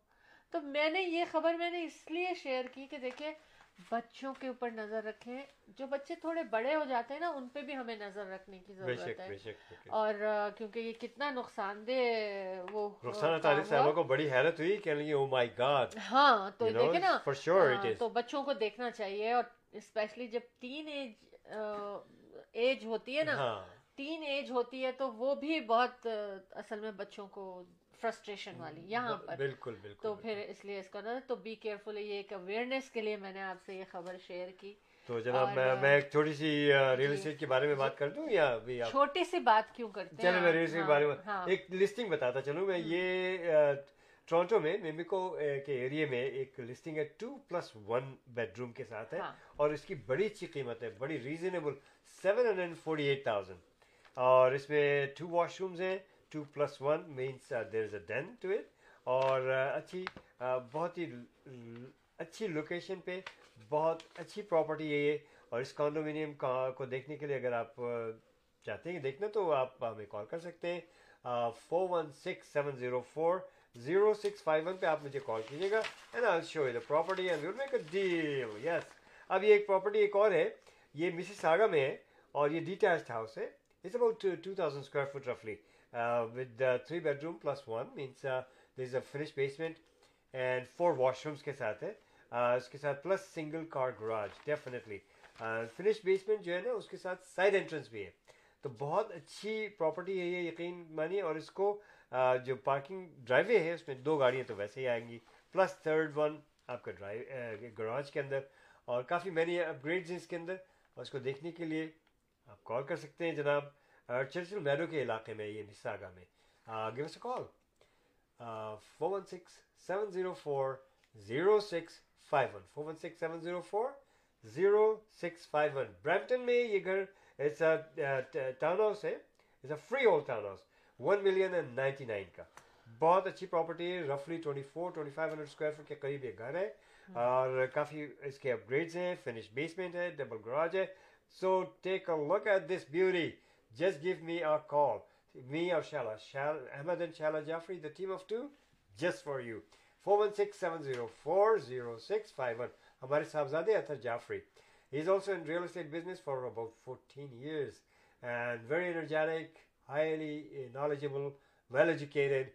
تو میں نے یہ خبر میں نے اس لیے شیئر کی کہ دیکھیں بچوں کے اوپر نظر رکھیں جو بچے تھوڑے بڑے ہو جاتے ہیں نا ان پہ بھی ہمیں نظر رکھنے کی بے ضرورت شک ہے بے شک بے۔ اور کیونکہ یہ کتنا نقصان دہ وہ رخسانہ طارق۔ صاحبہ کو بڑی حیرت ہوئی لگی او مائی گاڈ ہاں تو دیکھیں نا sure it ہاں، is. تو بچوں کو دیکھنا چاہیے اور اسپیشلی جب تین ایج ایج ہوتی ہے نا ہاں تین ایج ہوتی ہے تو وہ بھی بہت اصل میں بچوں کو فرسٹریشن والی یہاں پر۔ بالکل بالکل تو پھر اس لیے اس کا نا تو بی کیئرفل یہ ایک اویئرنیس کے لیے میں نے آپ سے یہ خبر شیئر کی۔ تو جناب میں ایک چھوٹی سی ریل جی۔ اسٹیٹ کے بارے میں بات کر دوں یا چھوٹی سی بات کیوں کرتے ہیں چلے میں آپ؟ اسٹیٹ کے ہاں، بارے میں ہاں۔ ایک لسٹنگ بتاتا چلوں میں یہ ٹورانٹو میں میمیکو کے ایریا میں ایک لسٹنگ ہے two plus one bedroom کے ساتھ ہے۔ ہاں۔ اور اس کی بڑی اچھی قیمت ہے بڑی reasonable seven hundred forty eight thousand اور اس میں ٹو واش رومز ہیں۔ Two plus one means there is a den to it اور uh, اچھی uh, بہت ہی اچھی لوکیشن پہ بہت اچھی پراپرٹی ہے یہ. اور اس کانڈومینیم کو دیکھنے کے لیے اگر آپ uh, چاہتے ہیں دیکھنا تو آپ ہمیں کال کر سکتے ہیں. Four one six seven zero four zero six five one پہ آپ مجھے کال کیجیے گا and I show the property and we'll make a deal yes اب یہ ایک پراپرٹی ایک اور ہے. یہ مسز ساگا میں ہے اور یہ ڈیٹیچڈ ہاؤس ہے. It's about two thousand square feet رفلی with three bedroom plus one means there is a finish basement and four washrooms کے ساتھ ہے اس کے ساتھ plus single car garage definitely finish basement جو ہے نا اس کے ساتھ سائڈ انٹرنس بھی ہے تو بہت اچھی پراپرٹی ہے یہ یقین مانیے اور اس کو جو پارکنگ ڈرائیو ہے اس میں دو گاڑیاں تو ویسے ہی آئیں گی پلس تھرڈ ون آپ کا ڈرائیو گراج کے اندر اور کافی مینی اپ گریڈز ہیں اس کے اندر اور اس کو دیکھنے کے لیے آپ کال کر سکتے ہیں جناب چرچل میڈو کے علاقے میں یہ مساگا میں give us call four one six seven zero four zero six five one four one six seven zero four zero six five one Brampton میں یہ گھر ٹاؤن ہاؤس ہے it's a freehold townhouse one million and ninety nine کا بہت اچھی property ہے رفلی twenty four twenty five hundred square foot کے قریب یہ گھر ہے اور کافی اس کے اپ گریڈز ہیں فنش بیسمنٹ ہے ڈبل گراج ہے so take a look at this beauty just give me a call me اور شالا شال Ahmed and Shahla Jafri the team of two just for you four one six seven zero four zero six five one ہمارے صاحبزادے اطہر Jafri He's also in real estate business for about 14 years and very energetic, highly uh, knowledgeable, well educated.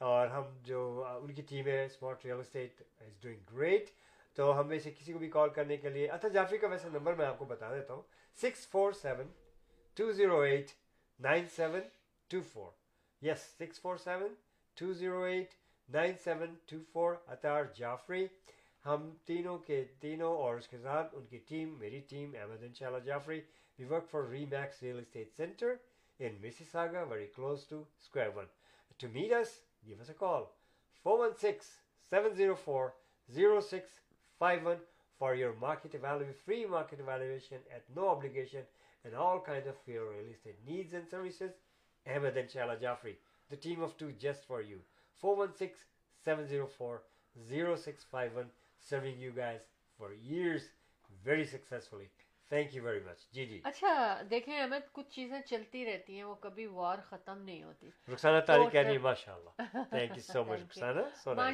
اور ہم جو ان کی team ہے smart real estate is doing great تو ہم میں سے کسی کو بھی کال کرنے کے لیے اطر جعفری کا ویسے نمبر میں آپ کو بتا دیتا ہوں. Six four seven 208 9724 yes 647 208 9724 Athar Jafri ہم تینوں کے تینوں اور اس کے ساتھ ان کی ٹیم میری ٹیم احمد ان شاء اللہ Jafri we work for Remax real estate centre in Mississauga very close to square one to meet us give us a call four one six seven zero four zero six five one for your market value free market valuation at no obligation and all kinds of your real estate needs and services. Ahmed and Shala Jaffrey, the team of two just for you. 416-704-0651, serving you guys for years very successfully. Thank you very much جی جی. اچھا دیکھیں احمد کچھ چیزیں چلتی رہتی ہیں وہ کبھی وار ختم نہیں ہوتی۔ رخسانہ تاریخ کہہ رہی ہے ماشاء اللہ thank you so much Rukhsana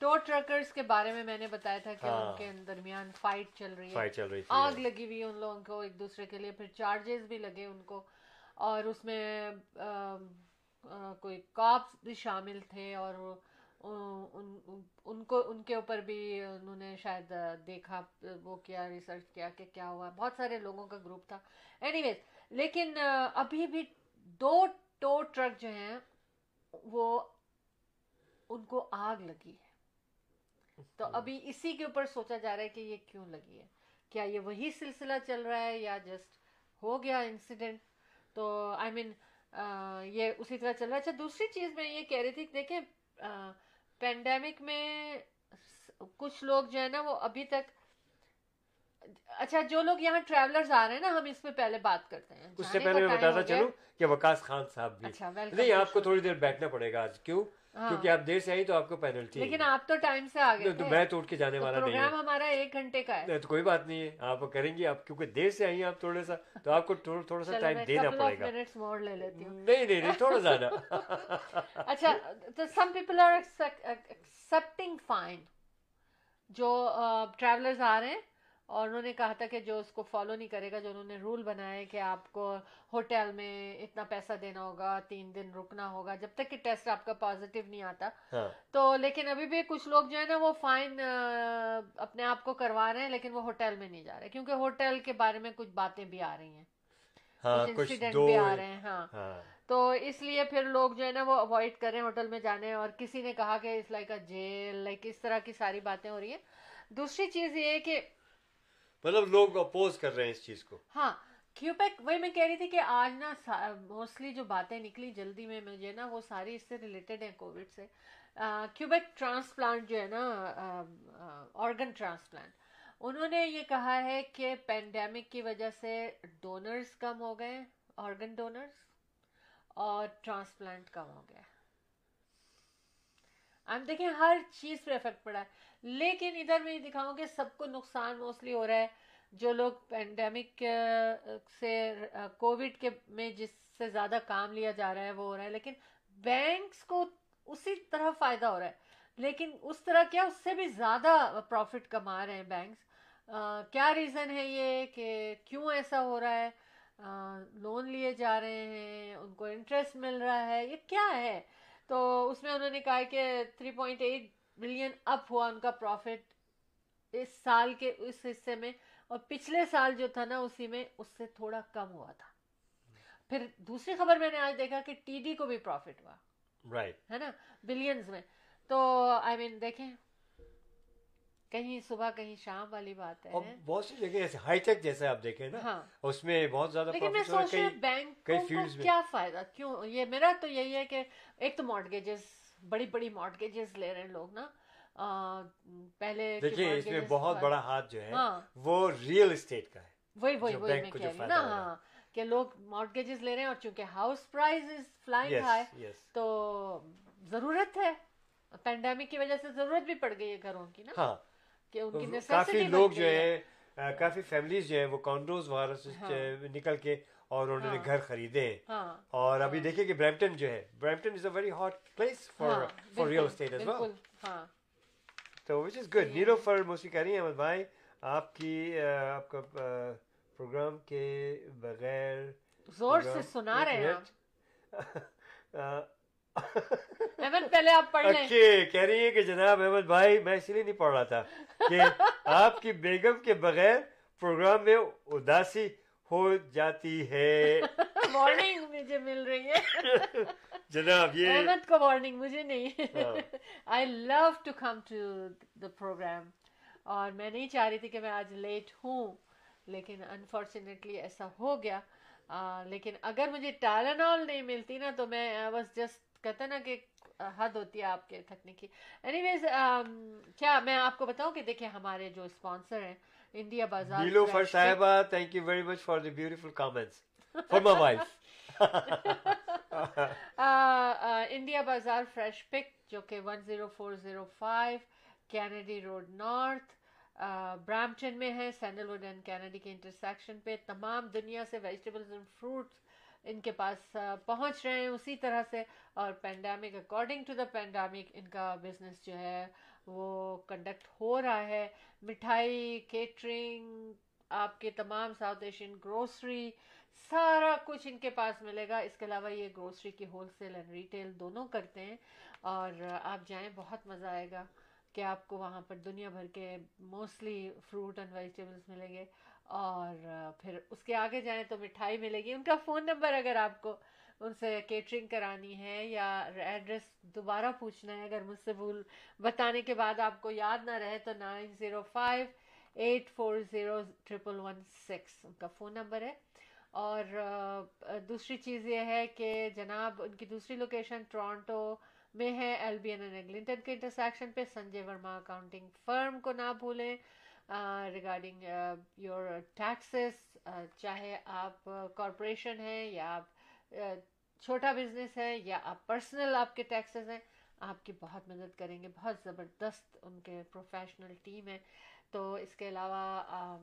two truckers کے بارے میں میں نے بتایا تھا کہ ان کے درمیان فائٹ چل رہی ہے۔ فائٹ چل رہی آگ لگی ہوئی ان لوگوں کو ایک دوسرے کے لیے پھر چارجز بھی لگے ان کو۔ اور اس میں کوئی کاپس بھی شامل تھے اور ان کو ان کے اوپر بھی انہوں نے شاید دیکھا وہ کیا ریسرچ کیا کہ کیا ہوا بہت سارے لوگوں کا گروپ تھا۔ اینی ویز لیکن ابھی بھی دو ٹو ٹرک جو ہیں وہ ان کو آگ لگی ہے۔ تو ابھی اسی کے اوپر سوچا جا رہا ہے کہ یہ کیوں لگی ہے۔ کیا یہ وہی سلسلہ چل رہا ہے یا جسٹ ہو گیا انسیڈنٹ تو آئی مین یہ اسی طرح چل رہا ہے۔ اچھا دوسری چیز میں یہ کہہ رہی تھی دیکھیں پینڈیمک میں کچھ لوگ جو ہے نا وہ ابھی تک اچھا جو لوگ یہاں ٹریولرز آ رہے ہیں نا ہم اس میں پہلے بات کرتے ہیں۔ اس سے پہلے میں بتاتا چلوں کہ وکاس خان صاحب بھی۔ اچھا نہیں آپ کو تھوڑی دیر بیٹھنا پڑے گا آج۔ کیوں۔ کیونکہ آپ دیر سے آئی تو آپ کو پینلٹی لیکن آپ تو ٹائم سے آگے تو میں تو اٹھ کے جانے والا نہیں پروگرام ہمارا ایک گھنٹے کا ہے۔ تو کوئی بات نہیں ہے۔ آپ کریں گی آپ کیونکہ دیر سے آئی آپ تھوڑا سا تو آپ کو تھوڑا سا ٹائم دینا پڑے گا۔ نہیں نہیں نہیں تھوڑا زیادہ۔ اچھا تو some people are expecting fine جو ٹریولرز آ رہے ہیں۔ اور انہوں نے کہا تھا کہ جو اس کو فالو نہیں کرے گا جو انہوں نے رول بنایا ہے کہ آپ کو ہوٹل میں اتنا پیسہ دینا ہوگا تین دن رکنا ہوگا جب تک کہ ٹیسٹ آپ کا پازیٹیو نہیں آتا۔ ہاں۔ تو لیکن ابھی بھی کچھ لوگ جو ہے نا وہ فائن اپنے آپ کو کروا رہے ہیں لیکن وہ ہوٹل میں نہیں جا رہے۔ کیونکہ ہوٹل کے بارے میں کچھ باتیں بھی آ رہی ہیں۔ ہاں، کچھ انسیڈنٹ بھی آ رہے ہیں ہاں۔, ہاں۔ تو اس لیے پھر لوگ جو ہے نا وہ اوائڈ کر رہے ہیں ہوٹل میں جانے اور کسی نے کہا کہ اس لائک جیل لائک اس طرح کی ساری باتیں ہو رہی ہیں۔ دوسری چیز یہ ہے کہ مطلب لوگ اپوز کر رہے ہیں اس چیز کو۔ ہاں کیوبیک وہی میں کہہ رہی تھی کہ آج نا موسٹلی جو باتیں نکلی جلدی میں مجھے نا وہ ساری اس سے ریلیٹڈ ہیں کووڈ سے۔ کیوبیک ٹرانسپلانٹ جو ہے نا آرگن ٹرانسپلانٹ انہوں نے یہ کہا ہے کہ پینڈیمک کی وجہ سے ڈونرز کم ہو گئے آرگن ڈونرز اور ٹرانسپلانٹ کم ہو گیا ہم دیکھیں ہر چیز پہ افیکٹ پڑا ہے۔ لیکن ادھر میں یہ دکھاؤں کہ سب کو نقصان موسٹلی ہو رہا ہے۔ جو لوگ پینڈیمک سے کووڈ کے میں جس سے زیادہ کام لیا جا رہا ہے وہ ہو رہا ہے۔ لیکن بینکس کو اسی طرح فائدہ ہو رہا ہے۔ لیکن اس طرح کیا اس سے بھی زیادہ پروفٹ کما رہے ہیں بینکس۔ کیا ریزن ہے یہ کہ کیوں ایسا ہو رہا ہے؟ لون لیے جا رہے ہیں، ان کو انٹرسٹ مل رہا ہے، یہ کیا ہے؟ تو اس میں انہوں نے کہا کہ three point eight million up ہوا ان کا پروفٹ اس سال کے اس حصے میں اور پچھلے سال جو تھا نا اسی میں اس سے تھوڑا کم ہوا تھا۔ پھر دوسری خبر میں نے آج دیکھا کہ ٹی ڈی کو بھی پروفٹ ہوا۔ رائٹ ہے نا؟ بلینز میں۔ تو آئی مین دیکھیں۔ کہیں صبح کہیں شام والی بات ہے۔ بہت سی جگہ ایسے ہائی ٹیک جیسے آپ دیکھیں نا ہاں۔ اس میں بہت زیادہ لیکن میں سوچ رہی بینک کیا فائدہ؟ کیوں؟ یہ میرا تو یہی ہے کہ ایک تو مارٹگیجز بڑی بڑی مارٹگیجز لے رہے ہیں لوگ نا۔ پہلے دیکھیے اس میں بہت بڑا ہاتھ جو ہے ہاں۔ وہ ریئل اسٹیٹ کا ہے۔ وہی وہی وہی میں کہہ رہی نا ہاں کہ لوگ مارٹگیجز لے رہے ہیں اور چونکہ house price is flying high تو ضرورت ہے۔ پینڈیمک کی وجہ سے ضرورت بھی پڑ گئی ہے گھروں کی نا۔ ہاں۔ کہ ان کی کافی لوگ جو ہے۔ کافی فیملیز جو ہیں وہ کانڈوز وغیرہ سے ہاں۔ نکل کے اور انہوں نے ہاں۔ گھر خریدے۔ ہیں ہاں۔ اور ابھی دیکھیں کہ برمپٹن جو ہے Brampton is a very hot place for for real estate as well تو وچ از گڈ نیرو رہی ہیں احمد بھائی آپ کی آپ کا پروگرام کے بغیر زور سے سنا رہے ہیں پہلے آپ پڑھ لیں۔ کہہ رہی ہے کہ جناب احمد بھائی میں اسی لیے نہیں پڑھ رہا تھا کہ آپ کی بیگم کے بغیر پروگرام میں اداسی ہو جاتی ہے۔ وارننگ مجھے مل رہی ہے۔ جناب یہ احمد کو وارننگ مجھے نہیں۔ I love to come to the programme اور میں نہیں چاہ رہی تھی کہ میں آج لیٹ ہوں لیکن انفارچونیٹلی ایسا ہو گیا۔ لیکن اگر مجھے ٹالنال نہیں ملتی نا تو میں بس جسٹ کہتے نا کہ حد ہوتی ہے آپ کے تھکنے کی۔ اینی ویز کیا میں آپ کو بتاؤں کہ دیکھیں ہمارے جو اسپانسر ہیں انڈیا بازار نیلو فر صاحبہ thank you very much for the beautiful comments for my wife India Bazaar fresh pick جو کہ one zero four zero five Kennedy Road North Brampton میں ہے سینڈل ووڈ اینڈ کینیڈی کے intersection پہ تمام دنیا سے ویجیٹیبلز اینڈ فروٹس ان کے پاس پہنچ رہے ہیں اسی طرح سے۔ اور pandemic according to the pandemic ان کا بزنس جو ہے وہ کنڈکٹ ہو رہا ہے۔ مٹھائی کیٹرنگ آپ کے تمام ساؤتھ ایشین گروسری سارا کچھ ان کے پاس ملے گا۔ اس کے علاوہ یہ گروسری کی ہول سیل اینڈ ریٹیل دونوں کرتے ہیں۔ اور آپ جائیں، بہت مزہ آئے گا کہ آپ کو وہاں پر دنیا بھر کے موسٹلی فروٹ اینڈ ویجیٹیبلس ملیں گے۔ اور پھر اس کے آگے جائیں تو مٹھائی ملے گی۔ ان کا فون نمبر اگر آپ کو ان سے کیٹرنگ کرانی ہے یا ایڈریس دوبارہ پوچھنا ہے، اگر مجھ سے بھول بتانے کے بعد آپ کو یاد نہ رہے تو nine zero five eight four zero triple one six ان کا فون نمبر ہے۔ اور دوسری چیز یہ ہے کہ جناب ان کی دوسری لوکیشن ٹورانٹو میں ہے ایل بی این ایگلنٹن کے انٹرسیکشن پہ۔ سنجے ورما اکاؤنٹنگ فرم کو نہ بھولیں۔ ریگارڈنگ یور ٹیکسز چاہے آپ کارپوریشن ہیں یا آپ چھوٹا بزنس ہے یا آپ پرسنل آپ کے ٹیکسز ہیں، آپ کی بہت مدد کریں گے، بہت زبردست ان کے پروفیشنل ٹیم ہے تو اس کے علاوہ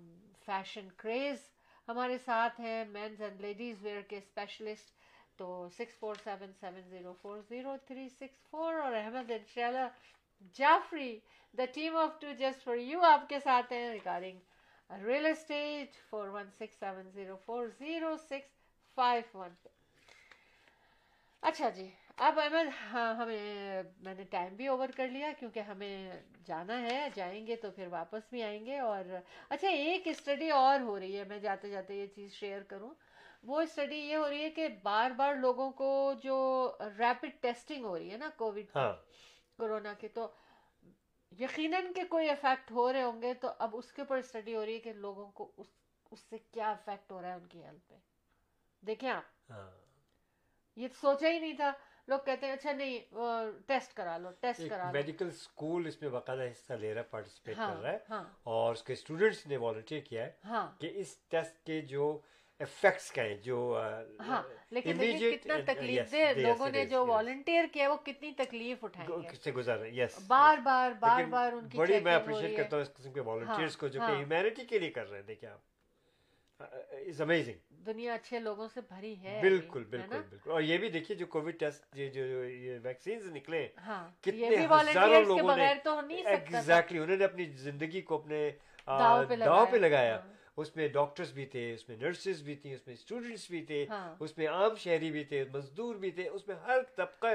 فیشن کریز ہمارے ساتھ ہیں مینز اینڈ لیڈیز ویئر کے اسپیشلسٹ تو six four seven seven zero four zero three six four اور احمد ان شاء اللہ Jafri the team of two just for you آپ کے ساتھ ہیں regarding real estate four one six seven zero four zero six five one اچھا جی اب احمد ہاں ہمیں، میں نے ٹائم بھی اوور کر لیا کیونکہ ہمیں جانا ہے، جائیں گے تو پھر واپس بھی آئیں گے اور اچھا ایک اسٹڈی اور ہو رہی ہے، میں جاتے جاتے یہ چیز شیئر کروں۔ وہ اسٹڈی یہ ہو رہی ہے کہ بار بار لوگوں کو جو ریپڈ ٹیسٹنگ ہو رہی ہے نا کووڈ کورونا کی تو یقیناً کہ کوئی افیکٹ ہو رہے ہوں گے تو اب اس کے اوپر اسٹڈی ہو رہی ہے کہ لوگوں کو اس اس سے کیا افیکٹ ہو رہا ہے ان کی ہیلتھ پہ دیکھیں آپ ہاں۔ یہ سوچا ہی نہیں تھا لوگ کہتے ہیں اچھا نہیں ٹیسٹ کرا لو ٹیسٹ کرا لو میڈیکل اسکول اس میں باقاعدہ حصہ لے رہا ہے پارٹیسپیٹ کر رہا ہے ہاں۔ اور اس کے اسٹوڈینٹس نے والنٹیئر کیا ہے ہاں۔ کہ اس ٹیسٹ کے جو افیکٹس کا ہے جو ہاں لیکن کتنا تکلیف دے لوگوں نے جو والنٹیئر کیا وہ کتنی تکلیف اٹھائی سے رہے یس بار بار بار بار ان کی بڑی میں اپریشیٹ کرتا ہوں اس قسم کے والنٹیئرز کو جو کہ ہیومینٹی کے لیے کر رہے ہیں دیکھیں آپ۔ از امیزنگ دنیا اچھے لوگوں سے بھری ہے بالکل بالکل بالکل۔ اور یہ بھی دیکھیے جو کووڈ ٹیسٹ جو یہ ویکسینز نکلے کتنے ہزاروں لوگوں نے ایگزیکٹلی انہوں نے اپنی زندگی کو اپنے داؤ پہ لگایا۔ اس میں ڈاکٹرز بھی تھے اس میں نرسز بھی تھیں اس میں اسٹوڈنٹس بھی تھے ہاں۔ اس میں عام شہری بھی تھے مزدور بھی تھے اس میں ہر طبقہ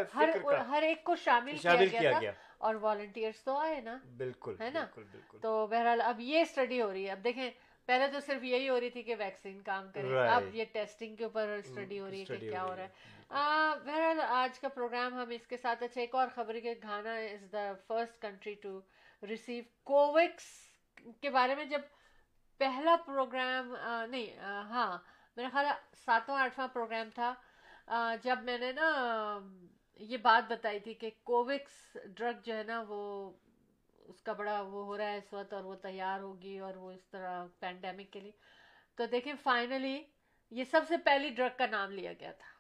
ہر ایک کو شامل کیا گیا اور والنٹیئرس تو آئے نا۔ بالکل ہے نا؟ تو بہرحال اب یہ اسٹڈی ہو رہی ہے۔ اب دیکھیں پہلے تو صرف یہی ہو رہی تھی کہ ویکسین کام کرے۔ اب یہ ٹیسٹنگ کے اوپر اسٹڈی ہو رہی ہے کہ کیا ہو رہا ہے۔ بہرحال آج کا پروگرام ہم اس کے ساتھ اچھا ایک اور خبر کہ Ghana is the first country to receive COVAX کے بارے میں۔ جب پہلا پروگرام نہیں ہاں میرا خیال ساتواں آٹھواں پروگرام تھا جب میں نے نا یہ بات بتائی تھی کہ کووکس ڈرگ جو ہے نا وہ اس کا بڑا وہ ہو رہا ہے اس وقت اور وہ تیار ہوگی اور وہ اس طرح پینڈیمک کے لیے۔ تو دیکھیں فائنلی یہ سب سے پہلی ڈرگ کا نام لیا گیا تھا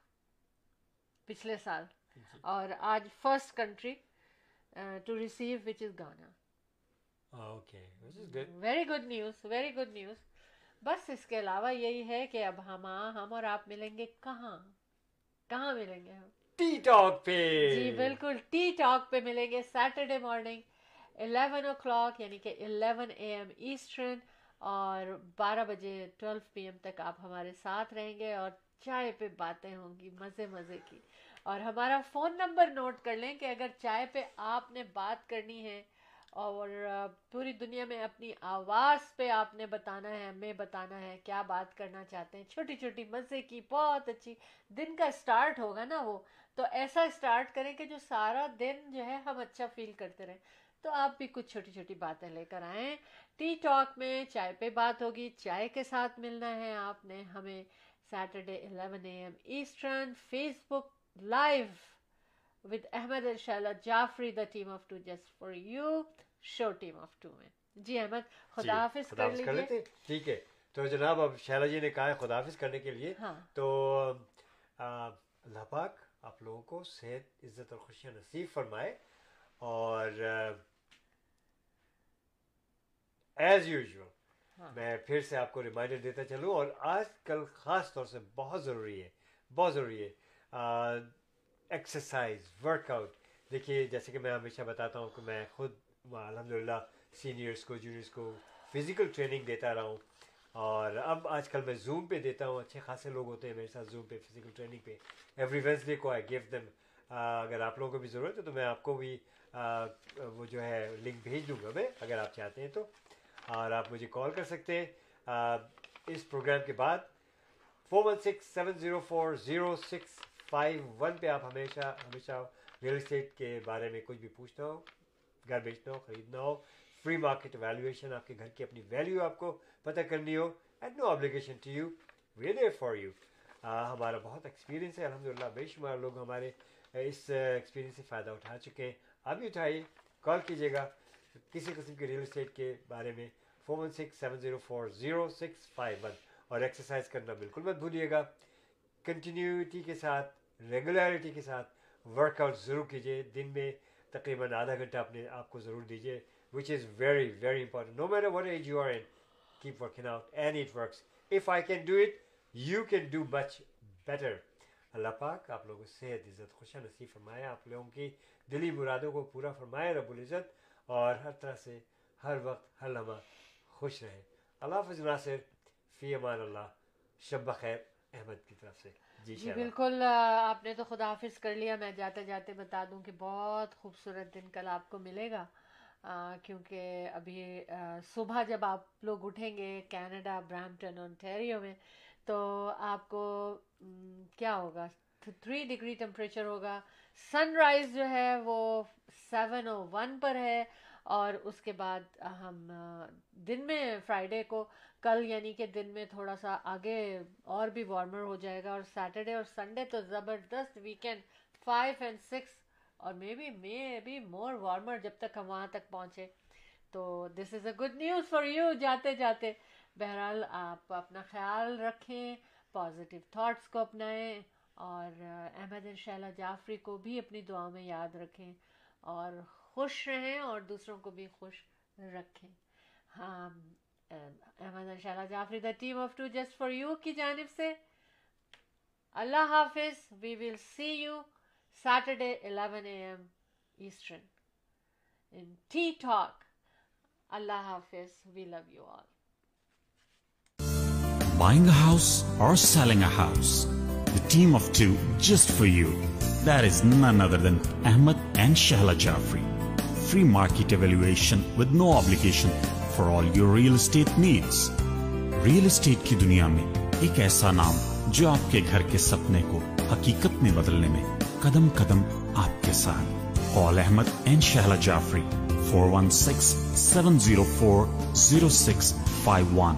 پچھلے سال۔ جی۔ اور آج first country to receive which is Ghana very good news very good news بس اس کے علاوہ یہی ہے کہ اب ہم ہم اور آپ ملیں گے کہاں؟ کہاں ملیں گے ہم؟ ٹی ٹاک پہ. جی بالکل. ٹی ٹاک پہ ملیں گے Saturday morning eleven o'clock یعنی کہ الیون اے ایم ایسٹرن اور بارہ بجے ٹویلو پی ایم تک آپ ہمارے ساتھ رہیں گے اور چائے پہ باتیں ہوں گی مزے مزے کی. اور ہمارا فون نمبر نوٹ کر لیں کہ اگر چائے پہ آپ نے بات کرنی ہے اور پوری دنیا میں اپنی آواز پہ آپ نے بتانا ہے، ہمیں بتانا ہے کیا بات کرنا چاہتے ہیں۔ چھوٹی چھوٹی مزے کی، بہت اچھی، دن کا اسٹارٹ ہوگا نا وہ۔ تو ایسا اسٹارٹ کریں کہ جو سارا دن جو ہے ہم اچھا فیل کرتے رہیں۔ تو آپ بھی کچھ چھوٹی چھوٹی باتیں لے کر آئیں۔ ٹی ٹاک میں چائے پہ بات ہوگی۔ چائے کے ساتھ ملنا ہے آپ نے ہمیں۔ Saturday eleven A M eastern Facebook live with Ahmed ارشالہ Jafri the team of two just for you show team of two میں جی احمد خدا حافظ خدا کر حافظ کر لیجیے؟ ٹھیک ہے۔ تو جناب اب شیلا جی نے کہا ہے خدا حافظ کرنے کے لیے۔ ہاں۔ تو اللہ پاک آپ لوگوں کو صحت عزت اور خوشیاں نصیب فرمائے۔ اور ایز یوزول ہاں۔ میں پھر سے آپ کو ریمائنڈر دیتا چلوں۔ اور آج کل خاص طور سے بہت ضروری ہے بہت ضروری ہے۔ ایکسرسائز ورک آؤٹ دیکھیے جیسے کہ میں ہمیشہ بتاتا ہوں کہ میں خود الحمد للہ سینئرس کو جونیئرس کو فزیکل ٹریننگ دیتا رہا ہوں اور اب آج کل میں زوم پہ دیتا ہوں۔ اچھے خاصے لوگ ہوتے ہیں میرے ساتھ زوم پہ فزیکل ٹریننگ پہ۔ ایوری وینسڈے کو آئی گیو دم اگر آپ لوگوں کو بھی ضرورت ہے تو میں آپ کو بھی آ، وہ جو ہے لنک بھیج دوں گا میں اگر آپ چاہتے ہیں تو۔ اور آپ مجھے کال کر سکتے ہیں۔ آ، اس پروگرام کے بعد four one six seven zero four zero six five one پہ آپ ہمیشہ ہمیشہ ریئل اسٹیٹ کے بارے میں کچھ بھی پوچھنا ہو، گھر بیچنا ہو، خریدنا ہو، فری مارکیٹ ویلیویشن آپ کے گھر کی اپنی ویلیو آپ کو پتہ کرنی ہو and no obligation to you we there for you ہمارا بہت ایکسپیرینس ہے الحمد للہ بے شمار لوگ ہمارے اس ایکسپیرینس سے فائدہ اٹھا چکے ہیں۔ ابھی اٹھائیے کال کیجیے گا کسی قسم کے ریئل اسٹیٹ کے بارے میں four one six seven zero four zero six five one اور ایکسرسائز کرنا بالکل مت بھولیے گا۔ کنٹینیوٹی کے ساتھ ریگولیرٹی کے ساتھ ورک آؤٹ ضرور کیجیے دن میں تقریباً آدھا گھنٹہ اپنے آپ کو ضرور دیجیے which is very very important no matter what age you are in keep working out and it works if I can do it you can do much better اللہ پاک آپ لوگوں کو صحت، عزت، خوشیاں نصیب فرمائے، آپ لوگوں کی دلی مرادوں کو پورا فرمائے، رب العزت، اور ہر طرح سے ہر وقت، ہر لمحہ خوش رہے۔ اللہ حافظ، ناصر، فی امان اللہ، شب بخیر، احمد کی طرف سے۔ جی جی بالکل آپ نے تو خدا حافظ کر لیا میں جاتے جاتے بتا دوں کہ بہت خوبصورت دن کل آپ کو ملے گا۔ آ، کیونکہ ابھی آ، صبح جب آپ لوگ اٹھیں گے کینیڈا برامپٹن اونٹیریو میں تو آپ کو م، کیا ہوگا؟ تھری ڈگری ٹمپریچر ہوگا۔ سن رائز جو ہے وہ سیون او ون پر ہے اور اس کے بعد ہم دن میں فرائیڈے کو کل یعنی کہ دن میں تھوڑا سا آگے اور بھی وارمر ہو جائے گا اور سیٹرڈے اور سنڈے تو زبردست ویکینڈ فائیو اینڈ سکس اور maybe maybe more warmer جب تک ہم وہاں تک پہنچے۔ تو this is a good news for you جاتے جاتے۔ بہرحال آپ اپنا خیال رکھیں پازیٹیو تھاٹس کو اپنائیں اور احمد ان شاء جعفری کو بھی اپنی دعاؤں میں یاد رکھیں اور خوش رہیں اور دوسروں کو بھی خوش رکھیں۔ ہاں احمد ان شاء Jafri the team of two just for you کی جانب سے اللہ حافظ we will see you Saturday eleven A M eastern in T talk اللہ حافظ we love you all Buying a house or selling a house? The team of two just for you. That is none other than Ahmed and Shahla Jafri. Free market evaluation with no obligation for all your real estate needs real estate کی دنیا میں ایک ایسا نام جو آپ کے گھر کے سپنے کو حقیقت میں بدلنے میں قدم قدم آپ کے ساتھ call Ahmed and Shahla Jafri four one six seven zero four zero six five one